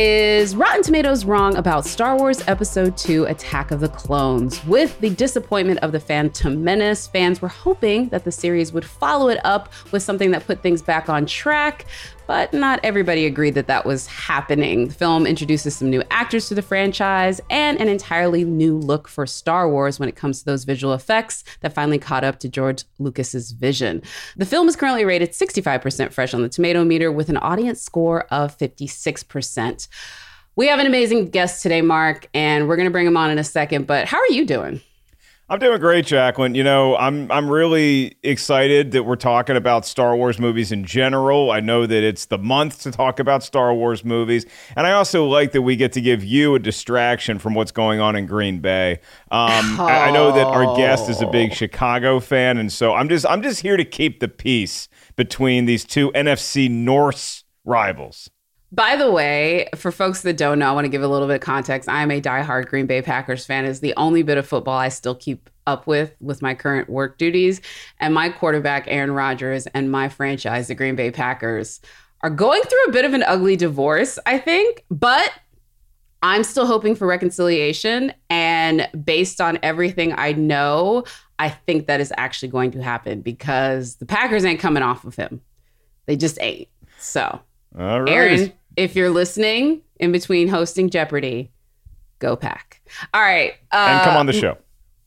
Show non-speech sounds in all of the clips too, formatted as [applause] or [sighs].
Is Rotten Tomatoes wrong about Star Wars Episode 2 Attack of the Clones? With the disappointment of The Phantom Menace, fans were hoping that the series would follow it up with something that put things back on track but not everybody agreed that that was happening. The film introduces some new actors to the franchise and an entirely new look for Star Wars when it comes to those visual effects that finally caught up to George Lucas's vision. The film is currently rated 65% fresh on the tomato meter with an audience score of 56%. We have an amazing guest today, Mark, and we're going to bring him on in a second, but how are you doing? I'm doing great, Jacqueline. You know, I'm I'm really excited that we're talking about Star Wars movies in general. I know that it's the month to talk about Star Wars movies, and I also like that we get to give you a distraction from what's going on in Green Bay. Um, oh. I, I know that our guest is a big Chicago fan, and so I'm just I'm just here to keep the peace between these two NFC North rivals. By the way, for folks that don't know, I want to give a little bit of context. I am a diehard Green Bay Packers fan. Is the only bit of football I still keep up with with my current work duties. And my quarterback, Aaron Rodgers, and my franchise, the Green Bay Packers, are going through a bit of an ugly divorce, I think. But I'm still hoping for reconciliation. And based on everything I know, I think that is actually going to happen because the Packers ain't coming off of him. They just ain't. So, All right. Aaron, if you're listening in between hosting Jeopardy, go pack. All right. Uh, and come on the show.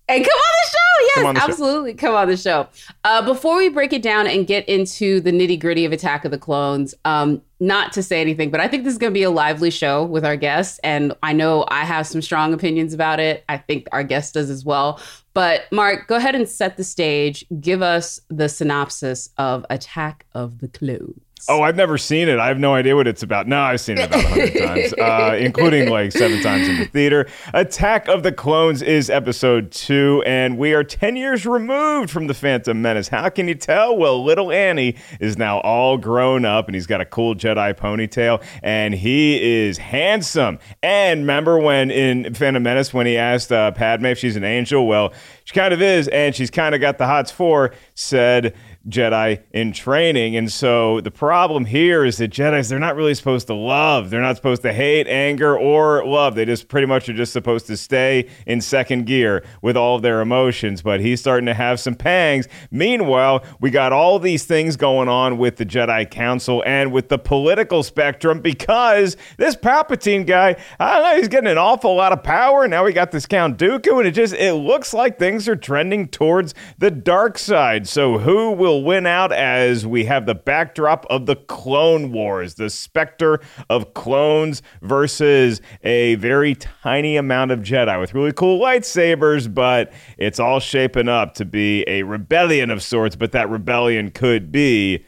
And come on the show. Yes, come absolutely. Show. Come on the show. Uh, before we break it down and get into the nitty gritty of Attack of the Clones, um, not to say anything, but I think this is going to be a lively show with our guests. And I know I have some strong opinions about it. I think our guest does as well. But Mark, go ahead and set the stage. Give us the synopsis of Attack of the Clones. Oh, I've never seen it. I have no idea what it's about. No, I've seen it about 100 [laughs] times, uh, including like seven times in the theater. Attack of the Clones is episode two, and we are 10 years removed from The Phantom Menace. How can you tell? Well, little Annie is now all grown up, and he's got a cool Jedi ponytail, and he is handsome. And remember when in Phantom Menace, when he asked uh, Padme if she's an angel? Well, she kind of is, and she's kind of got the hots for, said, Jedi in training. And so the problem here is that Jedi's, they're not really supposed to love. They're not supposed to hate, anger, or love. They just pretty much are just supposed to stay in second gear with all of their emotions. But he's starting to have some pangs. Meanwhile, we got all these things going on with the Jedi Council and with the political spectrum because this Palpatine guy, I don't know, he's getting an awful lot of power. Now we got this Count Dooku, and it just it looks like things are trending towards the dark side. So who will will win out as we have the backdrop of the Clone Wars, the specter of clones versus a very tiny amount of Jedi with really cool lightsabers, but it's all shaping up to be a rebellion of sorts, but that rebellion could be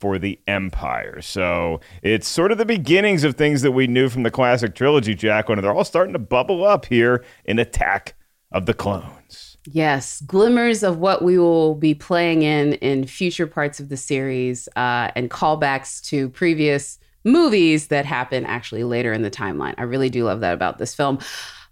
for the Empire. So it's sort of the beginnings of things that we knew from the classic trilogy, Jacqueline, and they're all starting to bubble up here in Attack of the Clones. Yes, glimmers of what we will be playing in in future parts of the series, uh, and callbacks to previous movies that happen actually later in the timeline. I really do love that about this film.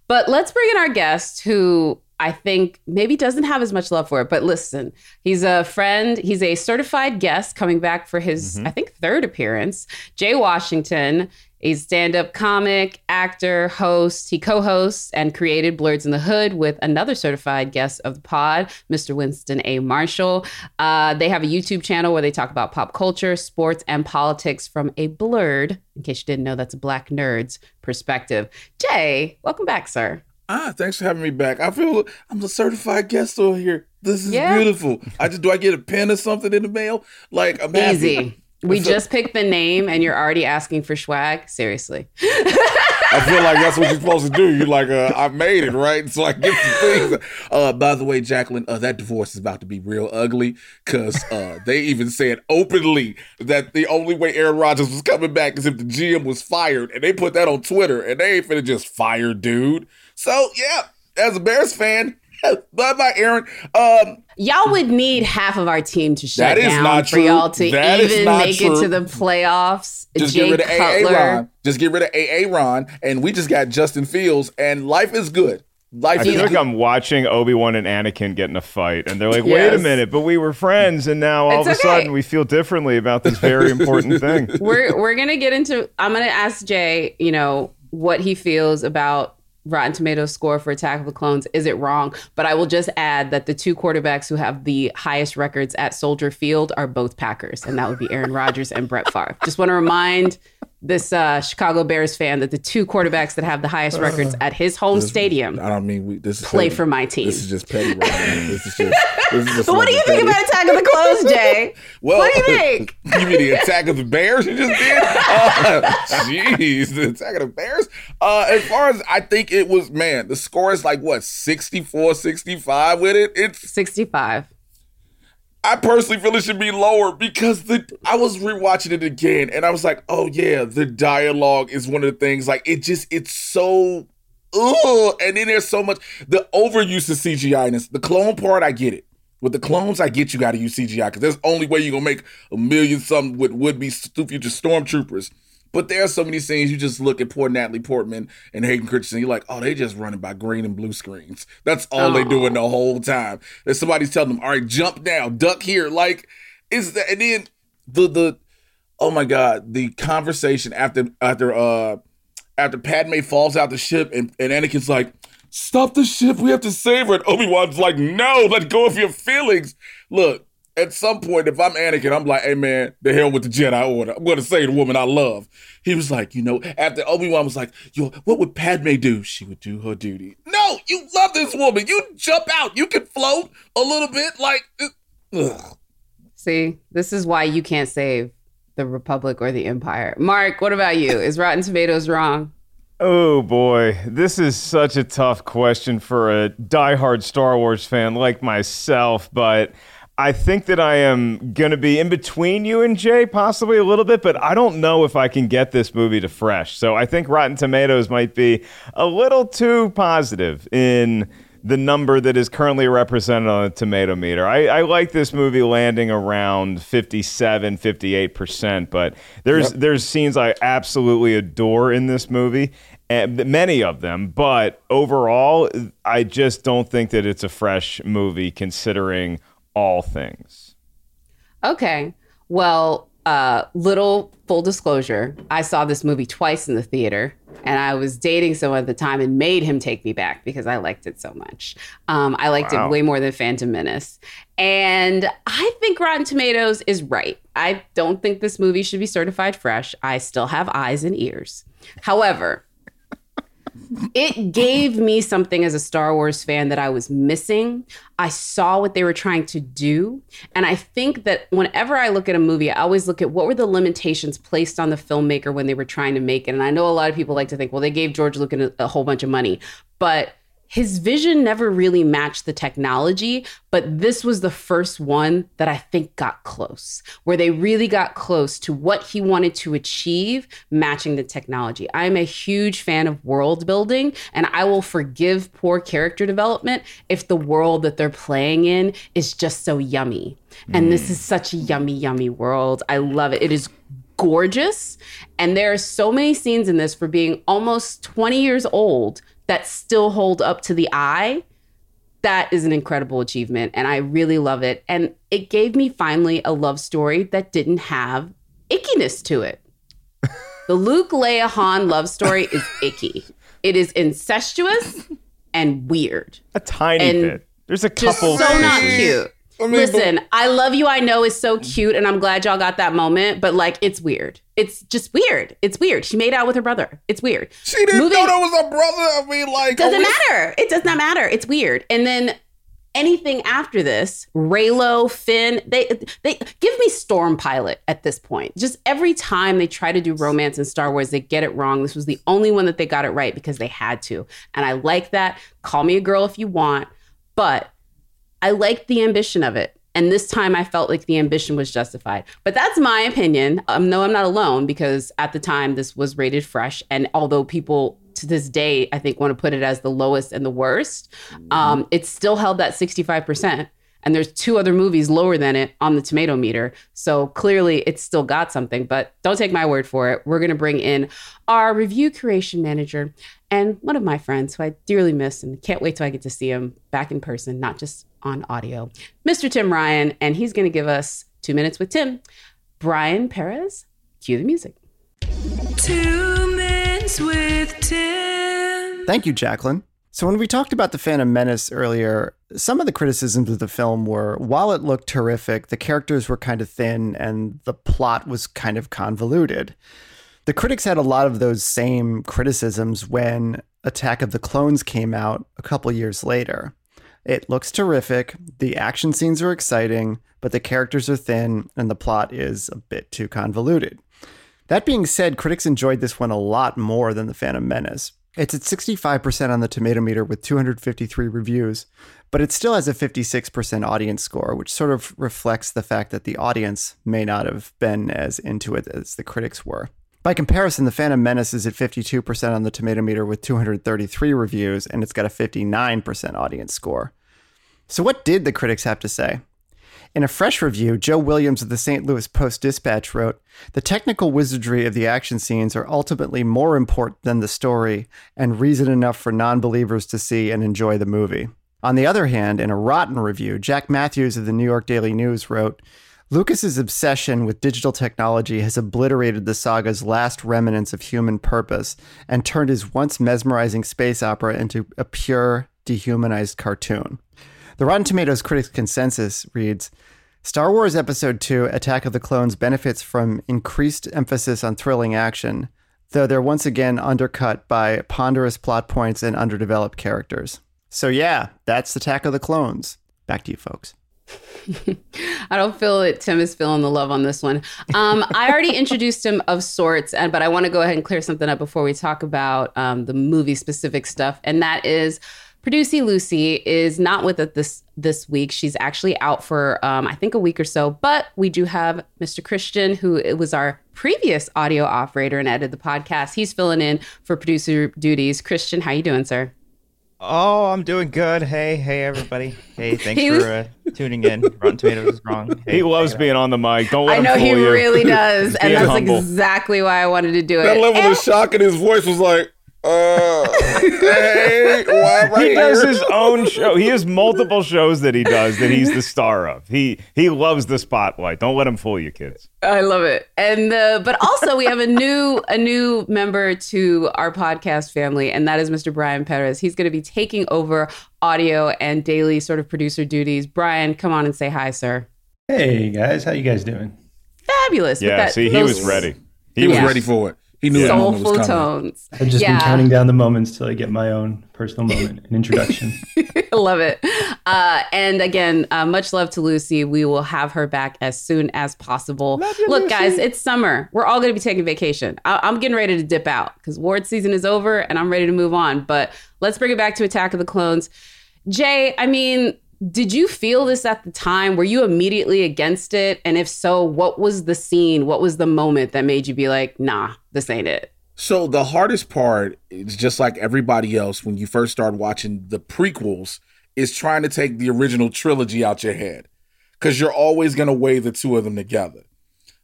But let's bring in our guest, who I think maybe doesn't have as much love for it. But listen, he's a friend. He's a certified guest coming back for his, mm-hmm. I think, third appearance. Jay Washington a stand up comic, actor, host. He co hosts and created Blerds in the Hood with another certified guest of the pod, Mr. Winston A. Marshall. Uh, they have a YouTube channel where they talk about pop culture, sports, and politics from a blerd, in case you didn't know, that's a black nerd's perspective. Jay, welcome back, sir. Ah, thanks for having me back. I feel I'm a certified guest over here. This is Yeah. beautiful. I just do I get a pen or something in the mail? Like I'm happy. We up? just picked the name and you're already asking for swag? Seriously. I feel like that's what you're supposed to do. You're like, uh, I made it, right? So I get the things. Uh, by the way, Jacqueline, uh, that divorce is about to be real ugly because uh, they even said openly that the only way Aaron Rodgers was coming back is if the GM was fired, and they put that on Twitter, and they ain't finna just fire dude. So yeah, as a Bears fan, [laughs] bye bye, Aaron. Um, Y'all would need half of our team to shut That is down not for true. y'all to That is even not make it to the playoffs. just Jay get rid of AA Cutler. Ron. Just get rid of AA Ron, and we just got Justin Fields, and life is good. Life I is feel like good. I'm watching Obi Wan and Anakin get in a fight, and they're like, "Wait a minute, but we were friends, and now all It's of a okay. sudden we feel differently about this very important thing." [laughs] we're we're gonna get into I'm gonna ask Jay, you know, what he feels about Rotten Tomatoes score for Attack of the Clones. Is it wrong? But I will just add that the two quarterbacks who have the highest records at Soldier Field are both Packers, and that would be Aaron Rodgers and Brett Favre. Just want to remind this uh, Chicago Bears fan that the two quarterbacks that have the highest records at his home stadium I don't mean we. This is play petty. for my team. This is just petty right. This is just. This is just [laughs] what do you think about Attack of the Clones, [laughs] Jay? Well, what do you think? [laughs] you mean the attack of the Bears you just did? Uh, Jeez, the attack of the Bears. Uh, as far as I think it was, man, the score is like what 64, 65 with it. It's 65. I personally feel it should be lower because the I was rewatching it again and I was like, oh yeah, the dialogue is one of the things. Like it just it's so ugh. And then there's so much the overuse of CGI ness. The clone part, I get it. With the clones, I get you got to use CGI because there's the only way you're gonna make a million something with would be future stormtroopers. But there are so many scenes you just look at poor Natalie Portman and Hayden Christensen. You're like, oh, they just running by green and blue screens. That's all they doing the whole time. And somebody's telling them, all right, jump now, duck here. Like, is that? And then the the oh my god, the conversation after after uh after Padme falls out the ship and and Anakin's like, stop the ship, we have to save her. And Obi Wan's like, no, let go of your feelings. Look. At some point, if I'm Anakin, I'm like, hey man, the hell with the Jedi Order. I'm gonna say the woman I love. He was like, you know, after Obi Wan was like, yo, what would Padme do? She would do her duty. No, you love this woman. You jump out. You can float a little bit. Like, uh, ugh. See, this is why you can't save the Republic or the Empire. Mark, what about you? Is Rotten Tomatoes wrong? Oh boy, this is such a tough question for a diehard Star Wars fan like myself, but I think that I am going to be in between you and Jay, possibly a little bit, but I don't know if I can get this movie to fresh. So I think Rotten Tomatoes might be a little too positive in the number that is currently represented on the tomato meter. I, I like this movie landing around 57, 58%, but there's there's scenes I absolutely adore in this movie, and many of them, but overall, I just don't think that it's a fresh movie considering all things. Okay. Well, uh, little full disclosure I saw this movie twice in the theater, and I was dating someone at the time and made him take me back because I liked it so much. Um, I liked Wow. it way more than Phantom Menace. And I think Rotten Tomatoes is right. I don't think this movie should be certified fresh. I still have eyes and ears. However, it gave me something as a Star Wars fan that I was missing. I saw what they were trying to do. And I think that whenever I look at a movie, I always look at what were the limitations placed on the filmmaker when they were trying to make it. And I know a lot of people like to think, well, they gave George Lucas a, a whole bunch of money. But his vision never really matched the technology, but this was the first one that I think got close, where they really got close to what he wanted to achieve, matching the technology. I'm a huge fan of world building, and I will forgive poor character development if the world that they're playing in is just so yummy. And this is such a yummy, yummy world. I love it. It is gorgeous. And there are so many scenes in this for being almost 20 years old that still hold up to the eye. That is an incredible achievement. And I really love it. And it gave me finally a love story that didn't have ickiness to it. [laughs] The Luke Leia Han love story is icky. It is incestuous and weird. A tiny And bit. There's a couple. Just couple. so not cute. I mean, Listen, I love you. I know is so cute, and I'm glad y'all got that moment. But like, it's weird. It's just weird. It's weird. She made out with her brother. It's weird. She didn't Moving- know that was a brother. I mean, like, Doesn't wish- matter. It does not matter. It's weird. And then anything after this, Reylo, Finn, they they give me Storm Pilot at this point. Just every time they try to do romance in Star Wars, they get it wrong. This was the only one that they got it right because they had to. And I like that. Call me a girl if you want, but I liked the ambition of it. And this time I felt like the ambition was justified. But that's my opinion. Um, no, I'm not alone because at the time this was rated fresh. And although people to this day, I think, want to put it as the lowest and the worst, um, it still held that 65%. And there's two other movies lower than it on the tomato meter. So clearly it's still got something, but don't take my word for it. We're going to bring in our review creation manager and one of my friends who I dearly miss and can't wait till I get to see him back in person, not just on audio, Mr. Tim Ryan. And he's going to give us two minutes with Tim. Brian Perez, cue the music. Two minutes with Tim. Thank you, Jacqueline. So, when we talked about The Phantom Menace earlier, some of the criticisms of the film were while it looked terrific, the characters were kind of thin and the plot was kind of convoluted. The critics had a lot of those same criticisms when Attack of the Clones came out a couple years later. It looks terrific, the action scenes are exciting, but the characters are thin and the plot is a bit too convoluted. That being said, critics enjoyed this one a lot more than The Phantom Menace. It's at 65% on the tomato meter with 253 reviews, but it still has a 56% audience score, which sort of reflects the fact that the audience may not have been as into it as the critics were. By comparison, The Phantom Menace is at 52% on the tomato meter with 233 reviews, and it's got a 59% audience score. So, what did the critics have to say? In a fresh review, Joe Williams of the St. Louis Post Dispatch wrote The technical wizardry of the action scenes are ultimately more important than the story and reason enough for non believers to see and enjoy the movie. On the other hand, in a rotten review, Jack Matthews of the New York Daily News wrote Lucas's obsession with digital technology has obliterated the saga's last remnants of human purpose and turned his once mesmerizing space opera into a pure, dehumanized cartoon. The Rotten Tomatoes critics consensus reads Star Wars Episode II Attack of the Clones benefits from increased emphasis on thrilling action, though they're once again undercut by ponderous plot points and underdeveloped characters. So, yeah, that's Attack of the Clones. Back to you, folks. [laughs] I don't feel that Tim is feeling the love on this one. Um, I already [laughs] introduced him of sorts, and but I want to go ahead and clear something up before we talk about um, the movie specific stuff, and that is. Producy Lucy is not with us this this week. She's actually out for um, I think a week or so. But we do have Mr. Christian, who was our previous audio operator and edited the podcast. He's filling in for producer duties. Christian, how you doing, sir? Oh, I'm doing good. Hey, hey, everybody. Hey, [laughs] thanks He was- for uh, tuning in. Rotten Tomatoes is wrong. Hey, He loves being on the mic. Don't let I him know fool he you. really does, [laughs] and that's humble. exactly why I wanted to do it. That level And- of shock in his voice was like, uh, [laughs] hey, why right He does here? his own show. He has multiple shows that he does that he's the star of. He he loves the spotlight. Don't let him fool you, kids. I love it. And uh, but also we have a new a new member to our podcast family, and that is Mr. Brian Perez. He's going to be taking over audio and daily sort of producer duties. Brian, come on and say hi, sir. Hey guys, how you guys doing? Fabulous. Yeah, that- see, he those was ready. He was Yeah. ready for it. He knew that Soulful was tones. I've just Yeah. been counting down the moments till I get my own personal moment and introduction. [laughs] I love it. Uh, and again, uh, much love to Lucy. We will have her back as soon as possible. Look, guys, it's summer. We're all going to be taking vacation. I- I'm getting ready to dip out because ward season is over and I'm ready to move on. But let's bring it back to Attack of the Clones. Jay, I mean, did you feel this at the time? Were you immediately against it? And if so, what was the scene? What was the moment that made you be like, nah, this ain't it? So the hardest part is just like everybody else when you first start watching the prequels is trying to take the original trilogy out your head because you're always going to weigh the two of them together.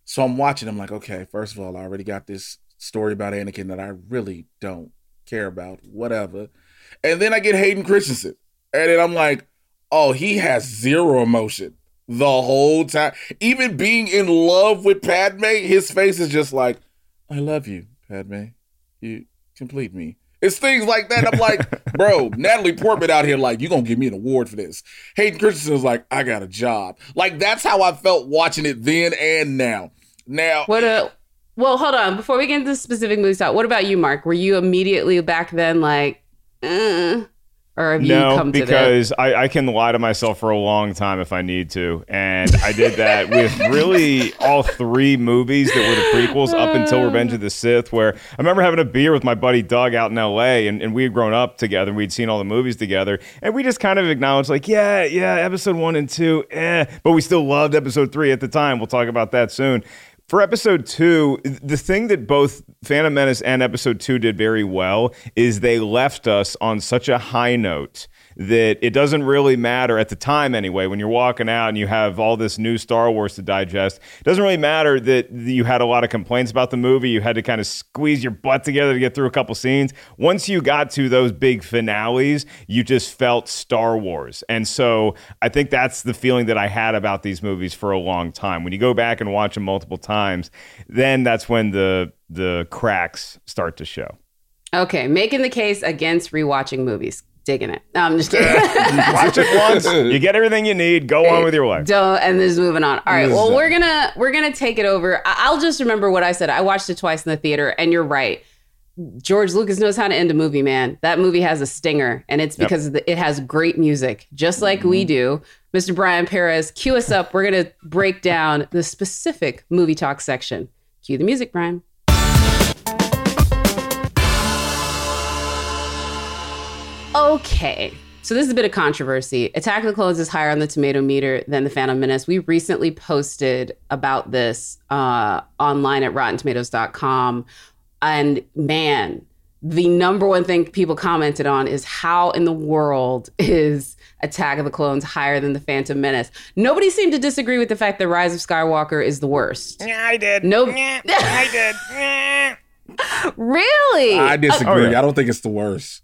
So I'm watching. I'm like, okay, first of all, I already got this story about Anakin that I really don't care about. Whatever. And then I get Hayden Christensen, and then I'm like, oh, he has zero emotion the whole time. Even being in love with Padme, his face is just like, I love you. Padme, you complete me. It's things like that. I'm like, [laughs] bro, Natalie Portman out here, like, you're gonna give me an award for this. Hayden Christensen was like, I got a job. Like, that's how I felt watching it then and now. Now, What a well, hold on. Before we get into specific movie stuff, what about you, Mark? Were you immediately back then like, uh, or have you no, come to that? because I, I can lie to myself for a long time if I need to, and I did that with [laughs] really all three movies that were the prequels up until Revenge of the Sith. Where I remember having a beer with my buddy Doug out in L.A. and, and we had grown up together, and we'd seen all the movies together, and we just kind of acknowledged like, yeah, yeah, Episode One and Two, eh, but we still loved Episode Three at the time. We'll talk about that soon. For episode two, the thing that both Phantom Menace and episode two did very well is they left us on such a high note that it doesn't really matter at the time anyway when you're walking out and you have all this new Star Wars to digest. It doesn't really matter that you had a lot of complaints about the movie. You had to kind of squeeze your butt together to get through a couple scenes. Once you got to those big finales, you just felt Star Wars. And so I think that's the feeling that I had about these movies for a long time. When you go back and watch them multiple times, then that's when the the cracks start to show. okay, making the case against rewatching movies. Digging it. No, I'm just kidding. Watch it [laughs] once, you get everything you need, go on with your life. Don't and this is moving on. All right. Well, we're gonna we're gonna take it over. I- I'll just remember what I said. I watched it twice in the theater, and you're right. George Lucas knows how to end a movie, man. That movie has a stinger, and it's because of the- it has great music, just like we mm-hmm. do. Mr. Brian Perez, cue us up. We're gonna break down the specific movie talk section. Cue the music, Brian. Okay. So this is a bit of controversy. Attack of the Clones is higher on the tomato meter than the Phantom Menace. We recently posted about this uh, online at RottenTomatoes.com, and man, the number one thing people commented on is how in the world is Attack of the Clones higher than the Phantom Menace? Nobody seemed to disagree with the fact that Rise of Skywalker is the worst. Yeah, I did. Nope. Yeah, [laughs] I did. Yeah. Really? I disagree. Oh, yeah. I don't think it's the worst.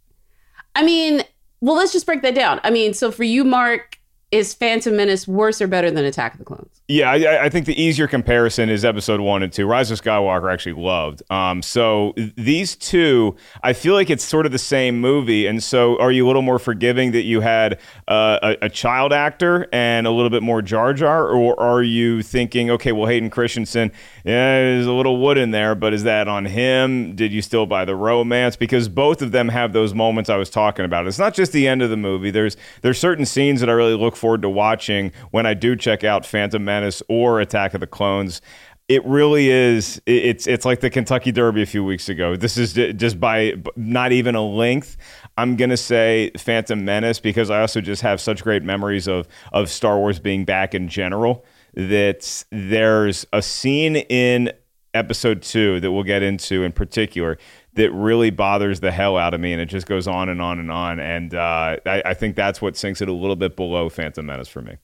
I mean, well, let's just break that down. I mean, so for you, Mark, is Phantom Menace worse or better than Attack of the Clones? Yeah, I, I think the easier comparison is episode one and two. Rise of Skywalker actually loved. Um, so these two, I feel like it's sort of the same movie. And so, are you a little more forgiving that you had uh, a, a child actor and a little bit more Jar Jar, or are you thinking, okay, well, Hayden Christensen, yeah, there's a little wood in there, but is that on him? Did you still buy the romance? Because both of them have those moments I was talking about. It's not just the end of the movie. There's there's certain scenes that I really look forward to watching when I do check out Phantom Menace or Attack of the Clones. It really is. It's it's like the Kentucky Derby a few weeks ago. This is just by not even a length. I'm gonna say Phantom Menace because I also just have such great memories of of Star Wars being back in general. That there's a scene in episode two that we'll get into in particular that really bothers the hell out of me and it just goes on and on and on and uh, I, I think that's what sinks it a little bit below phantom menace for me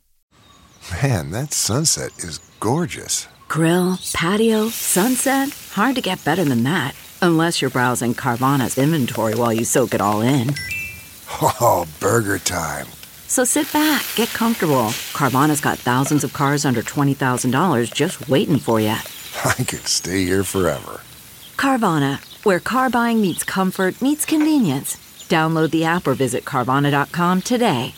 Man, that sunset is gorgeous. Grill, patio, sunset. Hard to get better than that. Unless you're browsing Carvana's inventory while you soak it all in. Oh, burger time. So sit back, get comfortable. Carvana's got thousands of cars under $20,000 just waiting for you. I could stay here forever. Carvana, where car buying meets comfort, meets convenience. Download the app or visit Carvana.com today.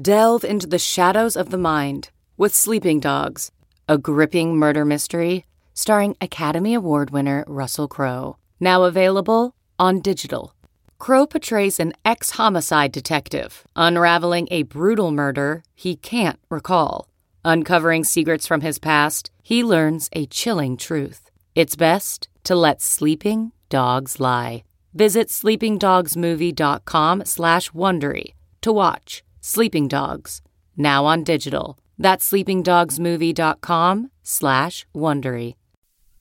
Delve into the shadows of the mind with Sleeping Dogs, a gripping murder mystery starring Academy Award winner Russell Crowe. Now available on digital. Crowe portrays an ex homicide detective unraveling a brutal murder he can't recall. Uncovering secrets from his past, he learns a chilling truth. It's best to let sleeping dogs lie. Visit sleepingdogsmovie.com slash Wondery to watch Sleeping Dogs, now on digital. That's sleepingdogsmovie.com slash Wondery.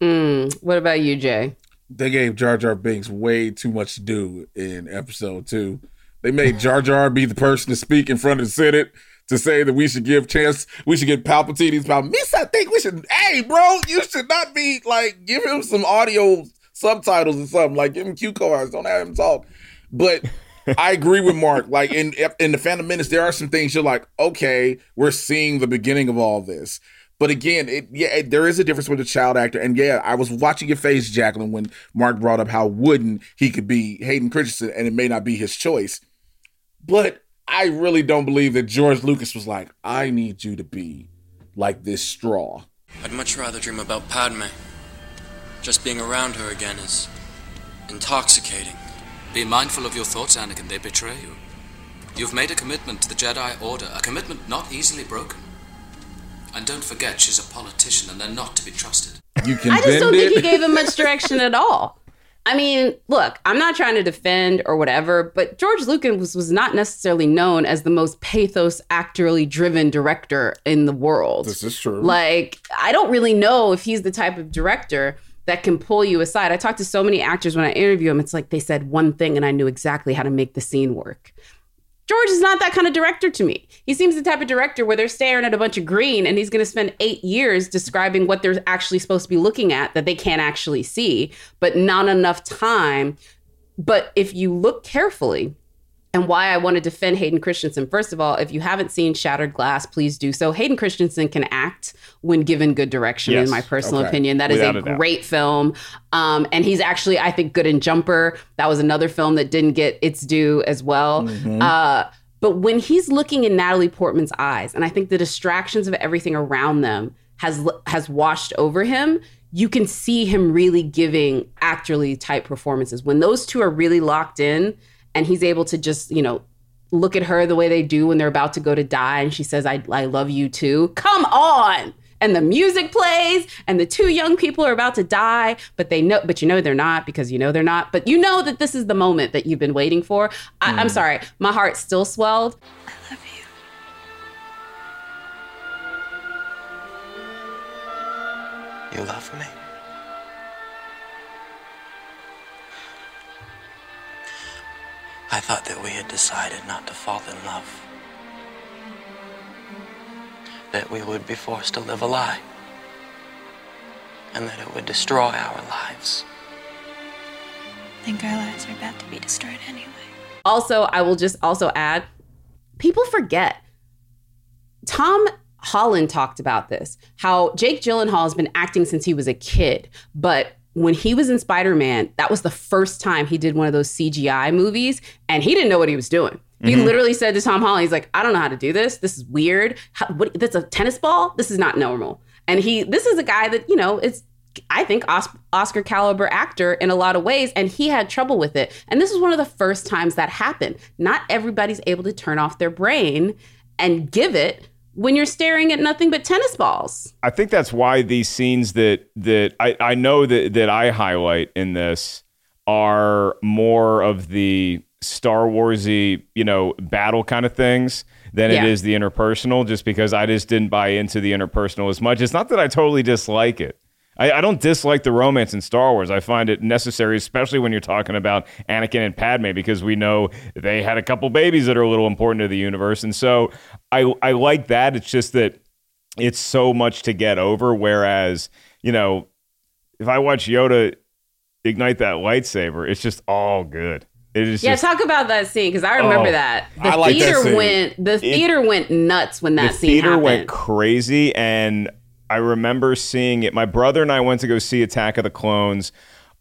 Mm, what about you, Jay? They gave Jar Jar Binks way too much to do in episode two. They made Jar Jar be the person to speak in front of the Senate to say that we should give chance, we should get Palpatine Palpatine's power. Miss, I think we should. Hey, bro, you should not be like give him some audio subtitles or something. Like give him cue cards. Don't have him talk. But [laughs] I agree with Mark. Like in in the Phantom Menace, there are some things you're like, okay, we're seeing the beginning of all this. But again, it, yeah, it- there is a difference with a child actor. And yeah, I was watching your face, Jacqueline, when Mark brought up how wooden he could be, Hayden Christensen, and it may not be his choice. But I really don't believe that George Lucas was like, I need you to be like this straw. I'd much rather dream about Padme. Just being around her again is intoxicating. Be mindful of your thoughts, Anakin. They betray you. You've made a commitment to the Jedi Order, a commitment not easily broken. And don't forget, she's a politician, and they're not to be trusted. You can I just don't think he gave him much direction at all. [laughs] I mean, look, I'm not trying to defend or whatever, but George Lucas was, was not necessarily known as the most pathos actorly driven director in the world. This is true. Like, I don't really know if he's the type of director that can pull you aside. I talked to so many actors when I interview them. It's like they said one thing and I knew exactly how to make the scene work. George is not that kind of director to me. He seems the type of director where they're staring at a bunch of green and he's going to spend eight years describing what they're actually supposed to be looking at that they can't actually see, but not enough time. But if you look carefully, and why I want to defend Hayden Christensen. First of all, if you haven't seen Shattered Glass, please do so. Hayden Christensen can act when given good direction, Yes. in my personal Okay. opinion. That is Without a a great film. Um, and he's actually, I think, good in Jumper. That was another film that didn't get its due as well. Mm-hmm. Uh, but when he's looking in Natalie Portman's eyes, and I think the distractions of everything around them has has washed over him, you can see him really giving actorly type performances. When those two are really locked in, and he's able to just you know look at her the way they do when they're about to go to die, and she says, "I I love you too." Come on. And the music plays, and the two young people are about to die, but they know, but you know they're not because you know they're not. But you know that this is the moment that you've been waiting for. I, I'm mm. sorry, my heart still swelled. You love me? I thought that we had decided not to fall in love. That we would be forced to live a lie. And that it would destroy our lives. I think our lives are about to be destroyed anyway. Also, I will just also add people forget. Tom Holland talked about this how Jake Gyllenhaal has been acting since he was a kid, but when he was in Spider Man, that was the first time he did one of those CGI movies, and he didn't know what he was doing. He Mhm. literally said to Tom Holland, "He's like, I don't know how to do this. This is weird. How, what? That's a tennis ball. This is not normal." And he, this is a guy that you know is I think Os- Oscar caliber actor in a lot of ways, and he had trouble with it. And this is one of the first times that happened. Not everybody's able to turn off their brain and give it when you're staring at nothing but tennis balls. I think that's why these scenes that that I, I know that that I highlight in this are more of the Star Warsy, you know, battle kind of things than Yeah. it is the interpersonal. Just because I just didn't buy into the interpersonal as much. It's not that I totally dislike it. I, I don't dislike the romance in Star Wars. I find it necessary, especially when you're talking about Anakin and Padme, because we know they had a couple babies that are a little important to the universe, and so I I like that. It's just that it's so much to get over. Whereas, you know, if I watch Yoda ignite that lightsaber, it's just all good. It is yeah, just talk about that scene because I remember Oh, that. The like that theater scene. went the It- theater went nuts when that scene. the scene theater happened. went crazy, and I remember seeing it. My brother and I went to go see Attack of the Clones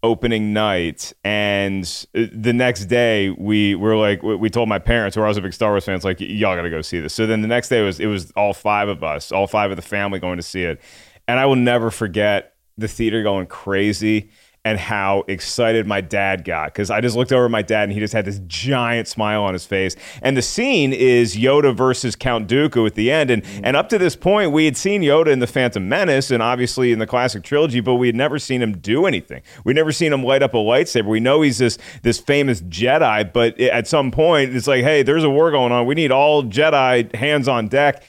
opening night, and uh, the next day we were like, we told my parents, who are also big Star Wars fans, like y'all got to go see this. So then the next day was it was all five of us, all five of the family going to see it, and I will never forget the theater going crazy. And how excited my dad got because I just looked over at my dad and he just had this giant smile on his face. And the scene is Yoda versus Count Dooku at the end. And and up to this point, we had seen Yoda in the Phantom Menace and obviously in the classic trilogy, but we had never seen him do anything. We'd never seen him light up a lightsaber. We know he's this this famous Jedi, but at some point, it's like, hey, there's a war going on. We need all Jedi hands on deck.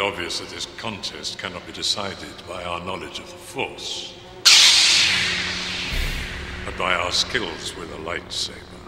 Obvious that this contest cannot be decided by our knowledge of the Force, but by our skills with a lightsaber.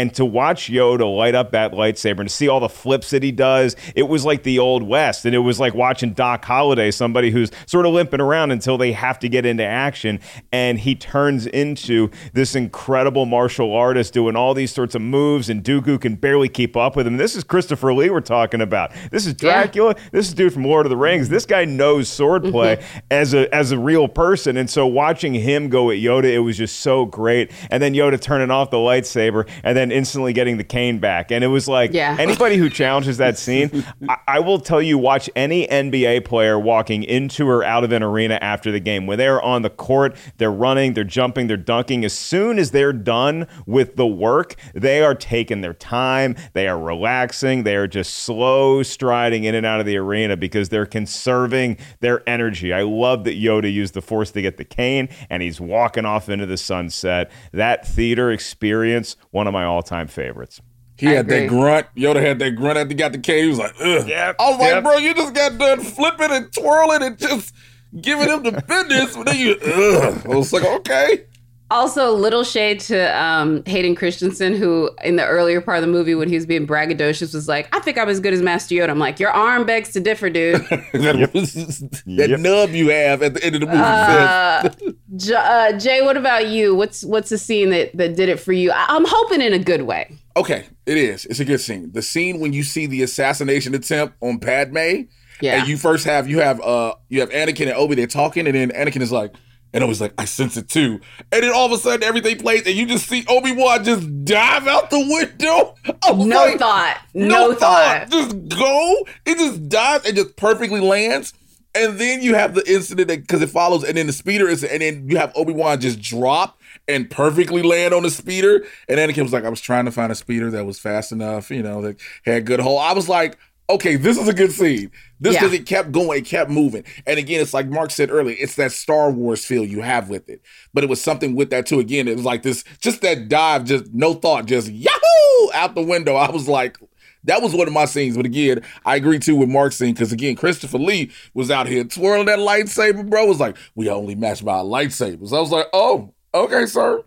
And to watch Yoda light up that lightsaber and to see all the flips that he does, it was like the old west, and it was like watching Doc Holliday, somebody who's sort of limping around until they have to get into action, and he turns into this incredible martial artist doing all these sorts of moves, and Dooku can barely keep up with him. This is Christopher Lee we're talking about. This is Dracula. This is dude from Lord of the Rings. This guy knows swordplay mm-hmm. as a as a real person, and so watching him go at Yoda, it was just so great. And then Yoda turning off the lightsaber, and then instantly getting the cane back, and it was like Yeah. anybody who challenges that [laughs] scene, I, I will tell you, watch any NBA player walking into or out of an arena after the game. When they're on the court, they're running, they're jumping, they're dunking. As soon as they're done with the work, they are taking their time, they are relaxing, they are just slow striding in and out of the arena because they're conserving their energy. I love that Yoda used the force to get the cane and he's walking off into the sunset. That theater experience, one of my all-time favorites. He had that grunt. Yoda had that grunt after he got the cane. He was like, ugh. Yep, I was like, bro, you just got done flipping and twirling and just giving him the business. But then you, ugh. I was like, okay. Also, little shade to um, Hayden Christensen, who in the earlier part of the movie, when he was being braggadocious, was like, "I think I'm as good as Master Yoda." I'm like, "Your arm begs to differ, dude." [laughs] that [laughs] nub you have at the end of the movie. Uh, J- uh, Jay, what about you? What's what's the scene that that did it for you? I- I'm hoping in a good way. Okay, it is. It's a good scene. The scene when you see the assassination attempt on Padme. Yeah. And you first have you have uh you have Anakin and Obi they're talking, and then Anakin is like, and I was like, I sense it too. And then all of a sudden everything plays, and you just see Obi Wan just dive out the window. [laughs] No like, thought. No thought. Just go. It just dives and just perfectly lands. And then you have the incident because it follows, and then the speeder is, and then you have Obi Wan just drop and perfectly land on the speeder. And Anakin was like, I was trying to find a speeder that was fast enough, you know, that had good hold. I was like, okay, this is a good scene. This Yeah. because it kept going, it kept moving. And again, it's like Mark said earlier, it's that Star Wars feel you have with it. But it was something with that too. Again, it was like this, just that dive, just no thought, just yahoo out the window. I was like, that was one of my scenes. But again, I agree too with Mark's scene because again, Christopher Lee was out here twirling that lightsaber, bro. It was like, we only match by lightsabers. I was like, oh, okay, sir.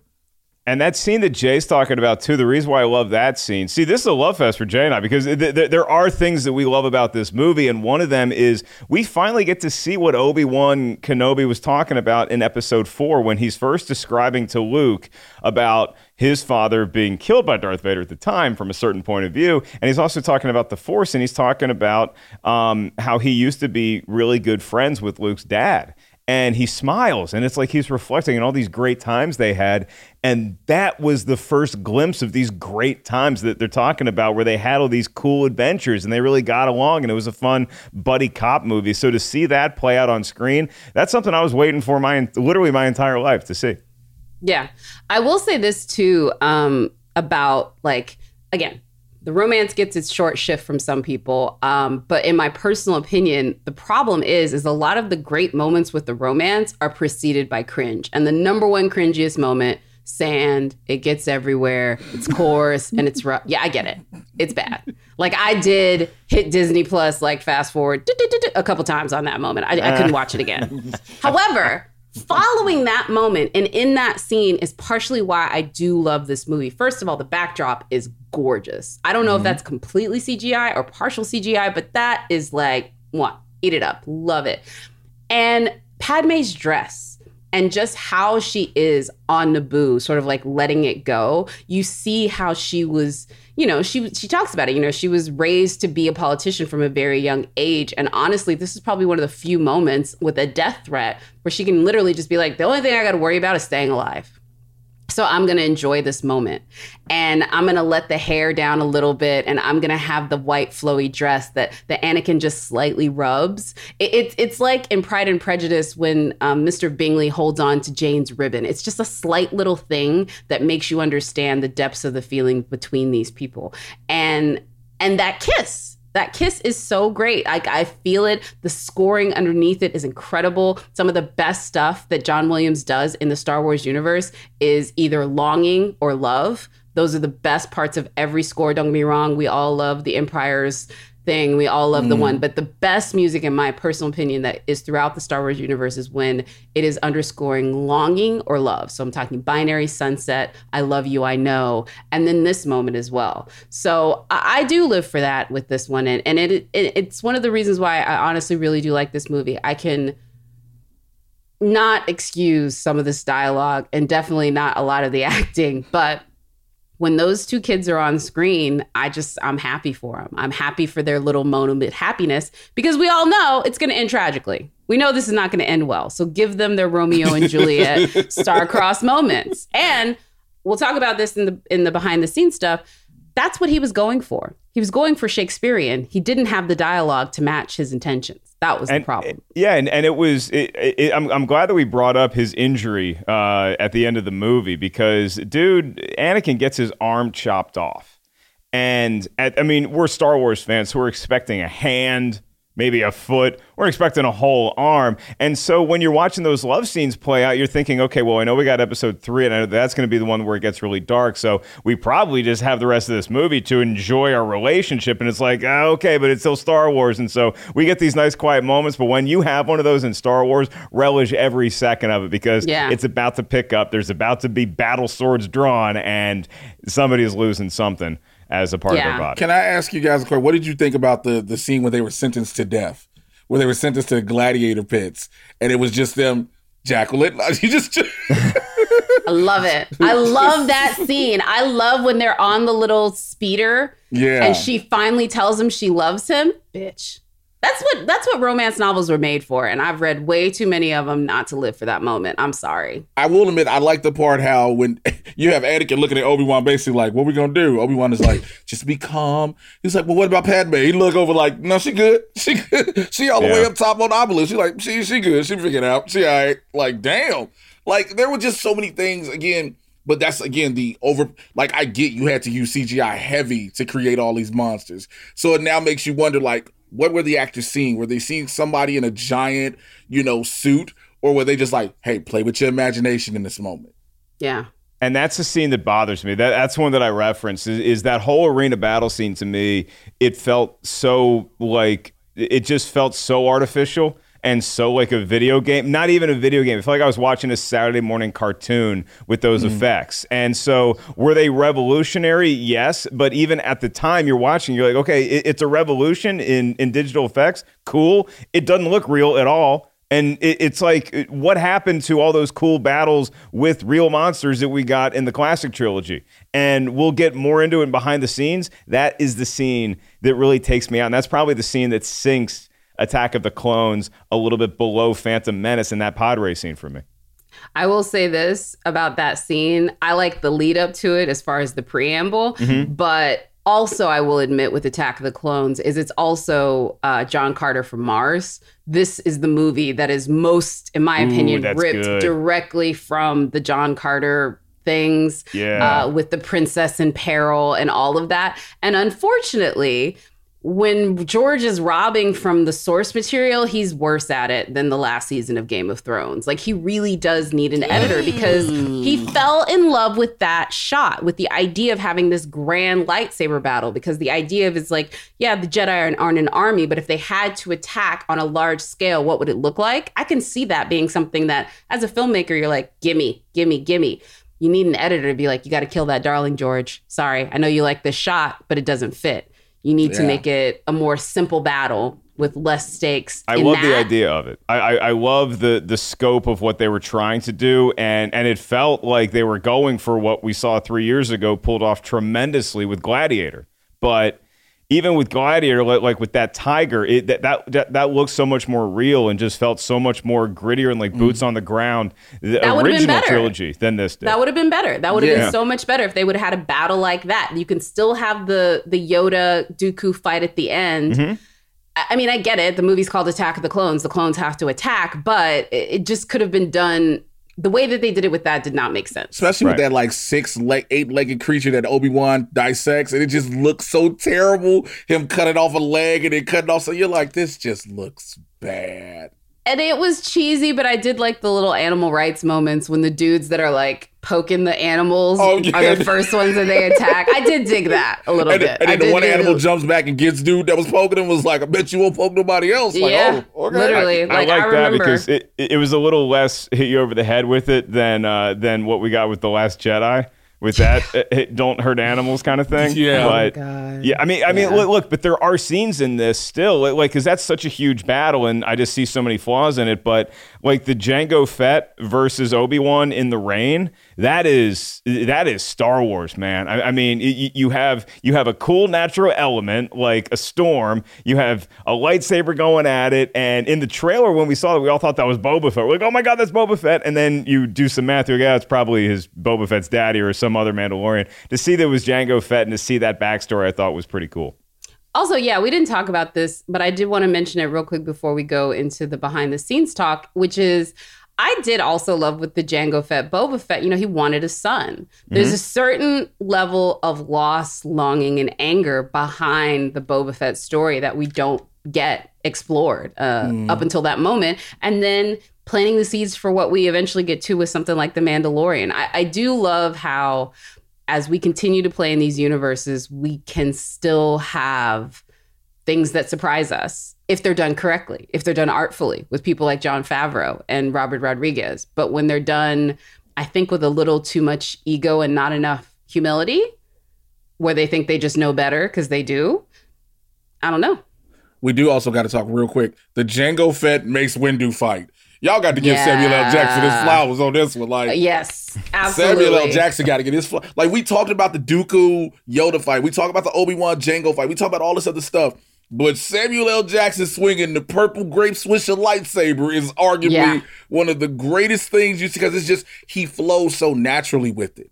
And that scene that Jay's talking about too, the reason why I love that scene. See, this is a love fest for Jay and I because th- th- there are things that we love about this movie, and one of them is we finally get to see what Obi Wan Kenobi was talking about in Episode Four when he's first describing to Luke about his father being killed by Darth Vader at the time from a certain point of view, and he's also talking about the Force, and he's talking about um, how he used to be really good friends with Luke's dad and he smiles and it's like he's reflecting on all these great times they had and that was the first glimpse of these great times that they're talking about where they had all these cool adventures and they really got along and it was a fun buddy cop movie so to see that play out on screen that's something i was waiting for my literally my entire life to see Yeah. I will say this too um, about like, again, the romance gets its short shift from some people. Um, but in my personal opinion, the problem is, is a lot of the great moments with the romance are preceded by cringe. And the number one cringiest moment, sand, it gets everywhere, it's [laughs] coarse and it's rough. Yeah, I get it. It's bad. Like I did hit Disney Plus, like fast forward a couple times on that moment. I, I couldn't watch it again. [laughs] However, following that moment and in that scene is partially why I do love this movie. First of all, the backdrop is gorgeous. I don't know if mm-hmm. that's completely CGI or partial CGI, but that is like, what? eat it up. Love it. And Padme's dress and just how she is on Naboo, sort of like letting it go. You see how she was, you know, she she talks about it. You know, she was raised to be a politician from a very young age, and honestly, this is probably one of the few moments with a death threat where she can literally just be like, the only thing I got to worry about is staying alive. So I'm going to enjoy this moment and I'm going to let the hair down a little bit and I'm going to have the white flowy dress that the Anakin just slightly rubs. It, it's it's like in Pride and Prejudice when um, Mr. Bingley holds on to Jane's ribbon. It's just a slight little thing that makes you understand the depths of the feeling between these people. And and that kiss that kiss is so great. I, I feel it. The scoring underneath it is incredible. Some of the best stuff that John Williams does in the Star Wars universe is either longing or love. Those are the best parts of every score. Don't get me wrong. We all love the Empire's thing. We all love the Mm. one, but the best music, in my personal opinion, that is throughout the Star Wars universe is when it is underscoring longing or love. So I'm talking binary sunset, I love you, I know, and then this moment as well. So I, I do live for that with this one, and, and it, it it's one of the reasons why I honestly really do like this movie. I can not excuse some of this dialogue and definitely not a lot of the [laughs] acting, but when those two kids are on screen, I just I'm happy for them. I'm happy for their little moment of happiness because we all know it's going to end tragically. We know this is not going to end well. So give them their Romeo and Juliet [laughs] star-crossed moments. And we'll talk about this in the in the behind the scenes stuff. That's what he was going for. He was going for Shakespearean. He didn't have the dialogue to match his intentions. That was the problem. Yeah, and, and it was. It, it, I'm I'm glad that we brought up his injury uh, at the end of the movie because, dude, Anakin gets his arm chopped off, and at, I mean, we're Star Wars fans, so we're expecting a hand, maybe a foot. We're expecting a whole arm, and so when you're watching those love scenes play out, you're thinking, okay, well, I know we got Episode three, and I know that's going to be the one where it gets really dark. So we probably just have the rest of this movie to enjoy our relationship, and it's like, ah, okay, but it's still Star Wars, and so we get these nice quiet moments. But when you have one of those in Star Wars, relish every second of it because Yeah. it's about to pick up. There's about to be battle swords drawn, and somebody's losing something as a part of their body. Can I ask you guys a question? What did you think about the the scene where they were sentenced to death, where they were sentenced to gladiator pits, and it was just them jackal it? [laughs] You just I love it. I love that scene. I love when they're on the little speeder. Yeah. And she finally tells him she loves him. Bitch. That's what that's what romance novels were made for. And I've read way too many of them not to live for that moment. I'm sorry. I will admit, I like the part how when [laughs] you have Anakin looking at Obi Wan, basically like, "What we gonna do?" Obi Wan is like, [laughs] "Just be calm." He's like, "Well, what about Padme?" He look over like, "No, she good. [laughs] She good. She all the way up top on the obelisk. She like, she she good. She figured out. She all right." Like, damn. Like there were just so many things again. But that's again the over. Like I get you had to use CGI heavy to create all these monsters, so it now makes you wonder like, what were the actors seeing? Were they seeing somebody in a giant, you know, suit, or were they just like, hey, play with your imagination in this moment? Yeah. And that's the scene that bothers me. That that's one that I referenced is, is that whole arena battle scene to me. It felt so like it just felt so artificial and so like a video game. Not even a video game. It felt like I was watching a Saturday morning cartoon with those mm-hmm. effects. And so were they revolutionary? Yes, but even at the time you're watching, you're like, okay, it, it's a revolution in in digital effects. Cool. It doesn't look real at all. And it, it's like, uh, what happened to all those cool battles with real monsters that we got in the classic trilogy? And we'll get more into it behind the scenes. That is the scene that really takes me out. And that's probably the scene that sinks Attack of the Clones a little bit below Phantom Menace in that pod race scene for me. I will say this about that scene. I like the lead up to it as far as the preamble, Mhm. but also I will admit with Attack of the Clones is it's also uh, John Carter from Mars. This is the movie that is most, in my opinion, that's ripped good. directly from the John Carter things Yeah. uh, with the princess in peril and all of that. And unfortunately, when George is robbing from the source material, he's worse at it than the last season of Game of Thrones. Like he really does need an editor because he fell in love with that shot, with the idea of having this grand lightsaber battle. Because the idea of is like, yeah, the Jedi aren't, aren't an army, but if they had to attack on a large scale, what would it look like? I can see that being something that, as a filmmaker, you're like, gimme, gimme, gimme. You need an editor to be like, you got to kill that darling, George. Sorry, I know you like this shot, but it doesn't fit. You need to make it a more simple battle with less stakes. I love the idea of it. I, I, I love the the scope of what they were trying to do, and and it felt like they were going for what we saw three years ago, pulled off tremendously with Gladiator. But even with Gladiator, like, with that tiger, it that, that that looks so much more real and just felt so much more grittier and like boots on the ground. The That original trilogy than this did. That would have been better. That would have Yeah. been so much better if they would have had a battle like that. You can still have the the Yoda Dooku fight at the end. Mhm. I mean, I get it. The movie's called Attack of the Clones. The clones have to attack, but it just could have been done. The way that they did it with that did not make sense. Especially with that like six leg, eight legged creature that Obi Wan dissects, and it just looks so terrible. Him cutting off a leg and then cutting off, so you're like, this just looks bad. And it was cheesy, but I did like the little animal rights moments when the dudes that are like poking the animals Oh, yeah. are the first ones that they [laughs] attack. I did dig that a little and, bit. and I then the one dig animal it. jumps back and gets dude that was poking him was like, I bet you won't poke nobody else. Like, Yeah, oh, okay. literally. I Like, like I that because it, it was a little less hit you over the head with it than uh, than what we got with the Last Jedi. With that, [laughs] it, it don't hurt animals kind of thing. Yeah. Oh my but yeah. I mean, I mean, look, look, but there are scenes in this still, like, like, because that's such a huge battle, and I just see so many flaws in it. But like the Jango Fett versus Obi Wan in the rain, that is that is Star Wars, man. I, I mean, y- you have you have a cool natural element like a storm. You have a lightsaber going at it, and in the trailer when we saw it, we all thought that was Boba Fett. We're like, oh my god, that's Boba Fett. And then you do some math, you're like, yeah, it's probably his Boba Fett's daddy or some other Mandalorian. To see that it was Jango Fett and to see that backstory, I thought was pretty cool. Also, yeah, we didn't talk about this, but I did want to mention it real quick before we go into the behind the scenes talk, which is I did also love with the Jango Fett, Boba Fett, you know, he wanted a son. There's Mhm. a certain level of loss, longing, and anger behind the Boba Fett story that we don't get explored uh, Mm. up until that moment. And then planting the seeds for what we eventually get to with something like The Mandalorian. I, I do love how, as we continue to play in these universes, we can still have things that surprise us if they're done correctly, if they're done artfully with people like Jon Favreau and Robert Rodriguez. But when they're done, I think with a little too much ego and not enough humility, where they think they just know better because they do, I don't know. We do also got to talk real quick. The Jango Fett Mace Windu fight. Y'all got to give Samuel L. Jackson his flowers on this one. Like, yes, absolutely. Samuel L. Jackson got to get his fl- like. We talked about the Dooku Yoda fight. We talked about the Obi Wan Jango fight. We talked about all this other stuff. But Samuel L. Jackson swinging the purple grape swisher lightsaber is arguably Yeah. one of the greatest things you see because it's just he flows so naturally with it.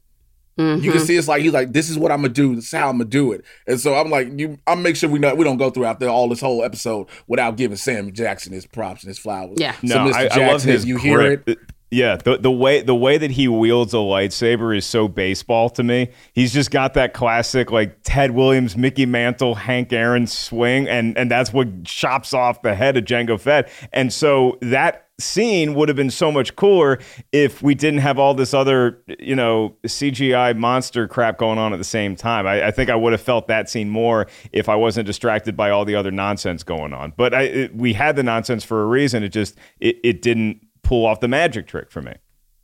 You can Mhm. see it's like he's like, this is what I'm gonna do. This is how I'm gonna do it. And so I'm like, you. I'm make sure we not we don't go throughout the, all this whole episode without giving Sam Jackson his props and his flowers. Yeah. So No, Mr. I, Jackson, I love his if you hear it. Yeah, the the way the way that he wields a lightsaber is so baseball to me. He's just got that classic like Ted Williams, Mickey Mantle, Hank Aaron swing, and and that's what chops off the head of Jango Fett. And so that scene would have been so much cooler if we didn't have all this other you know CGI monster crap going on at the same time. I, I think I would have felt that scene more if I wasn't distracted by all the other nonsense going on. But I, it, we had the nonsense for a reason. It just it, it didn't pull off the magic trick for me.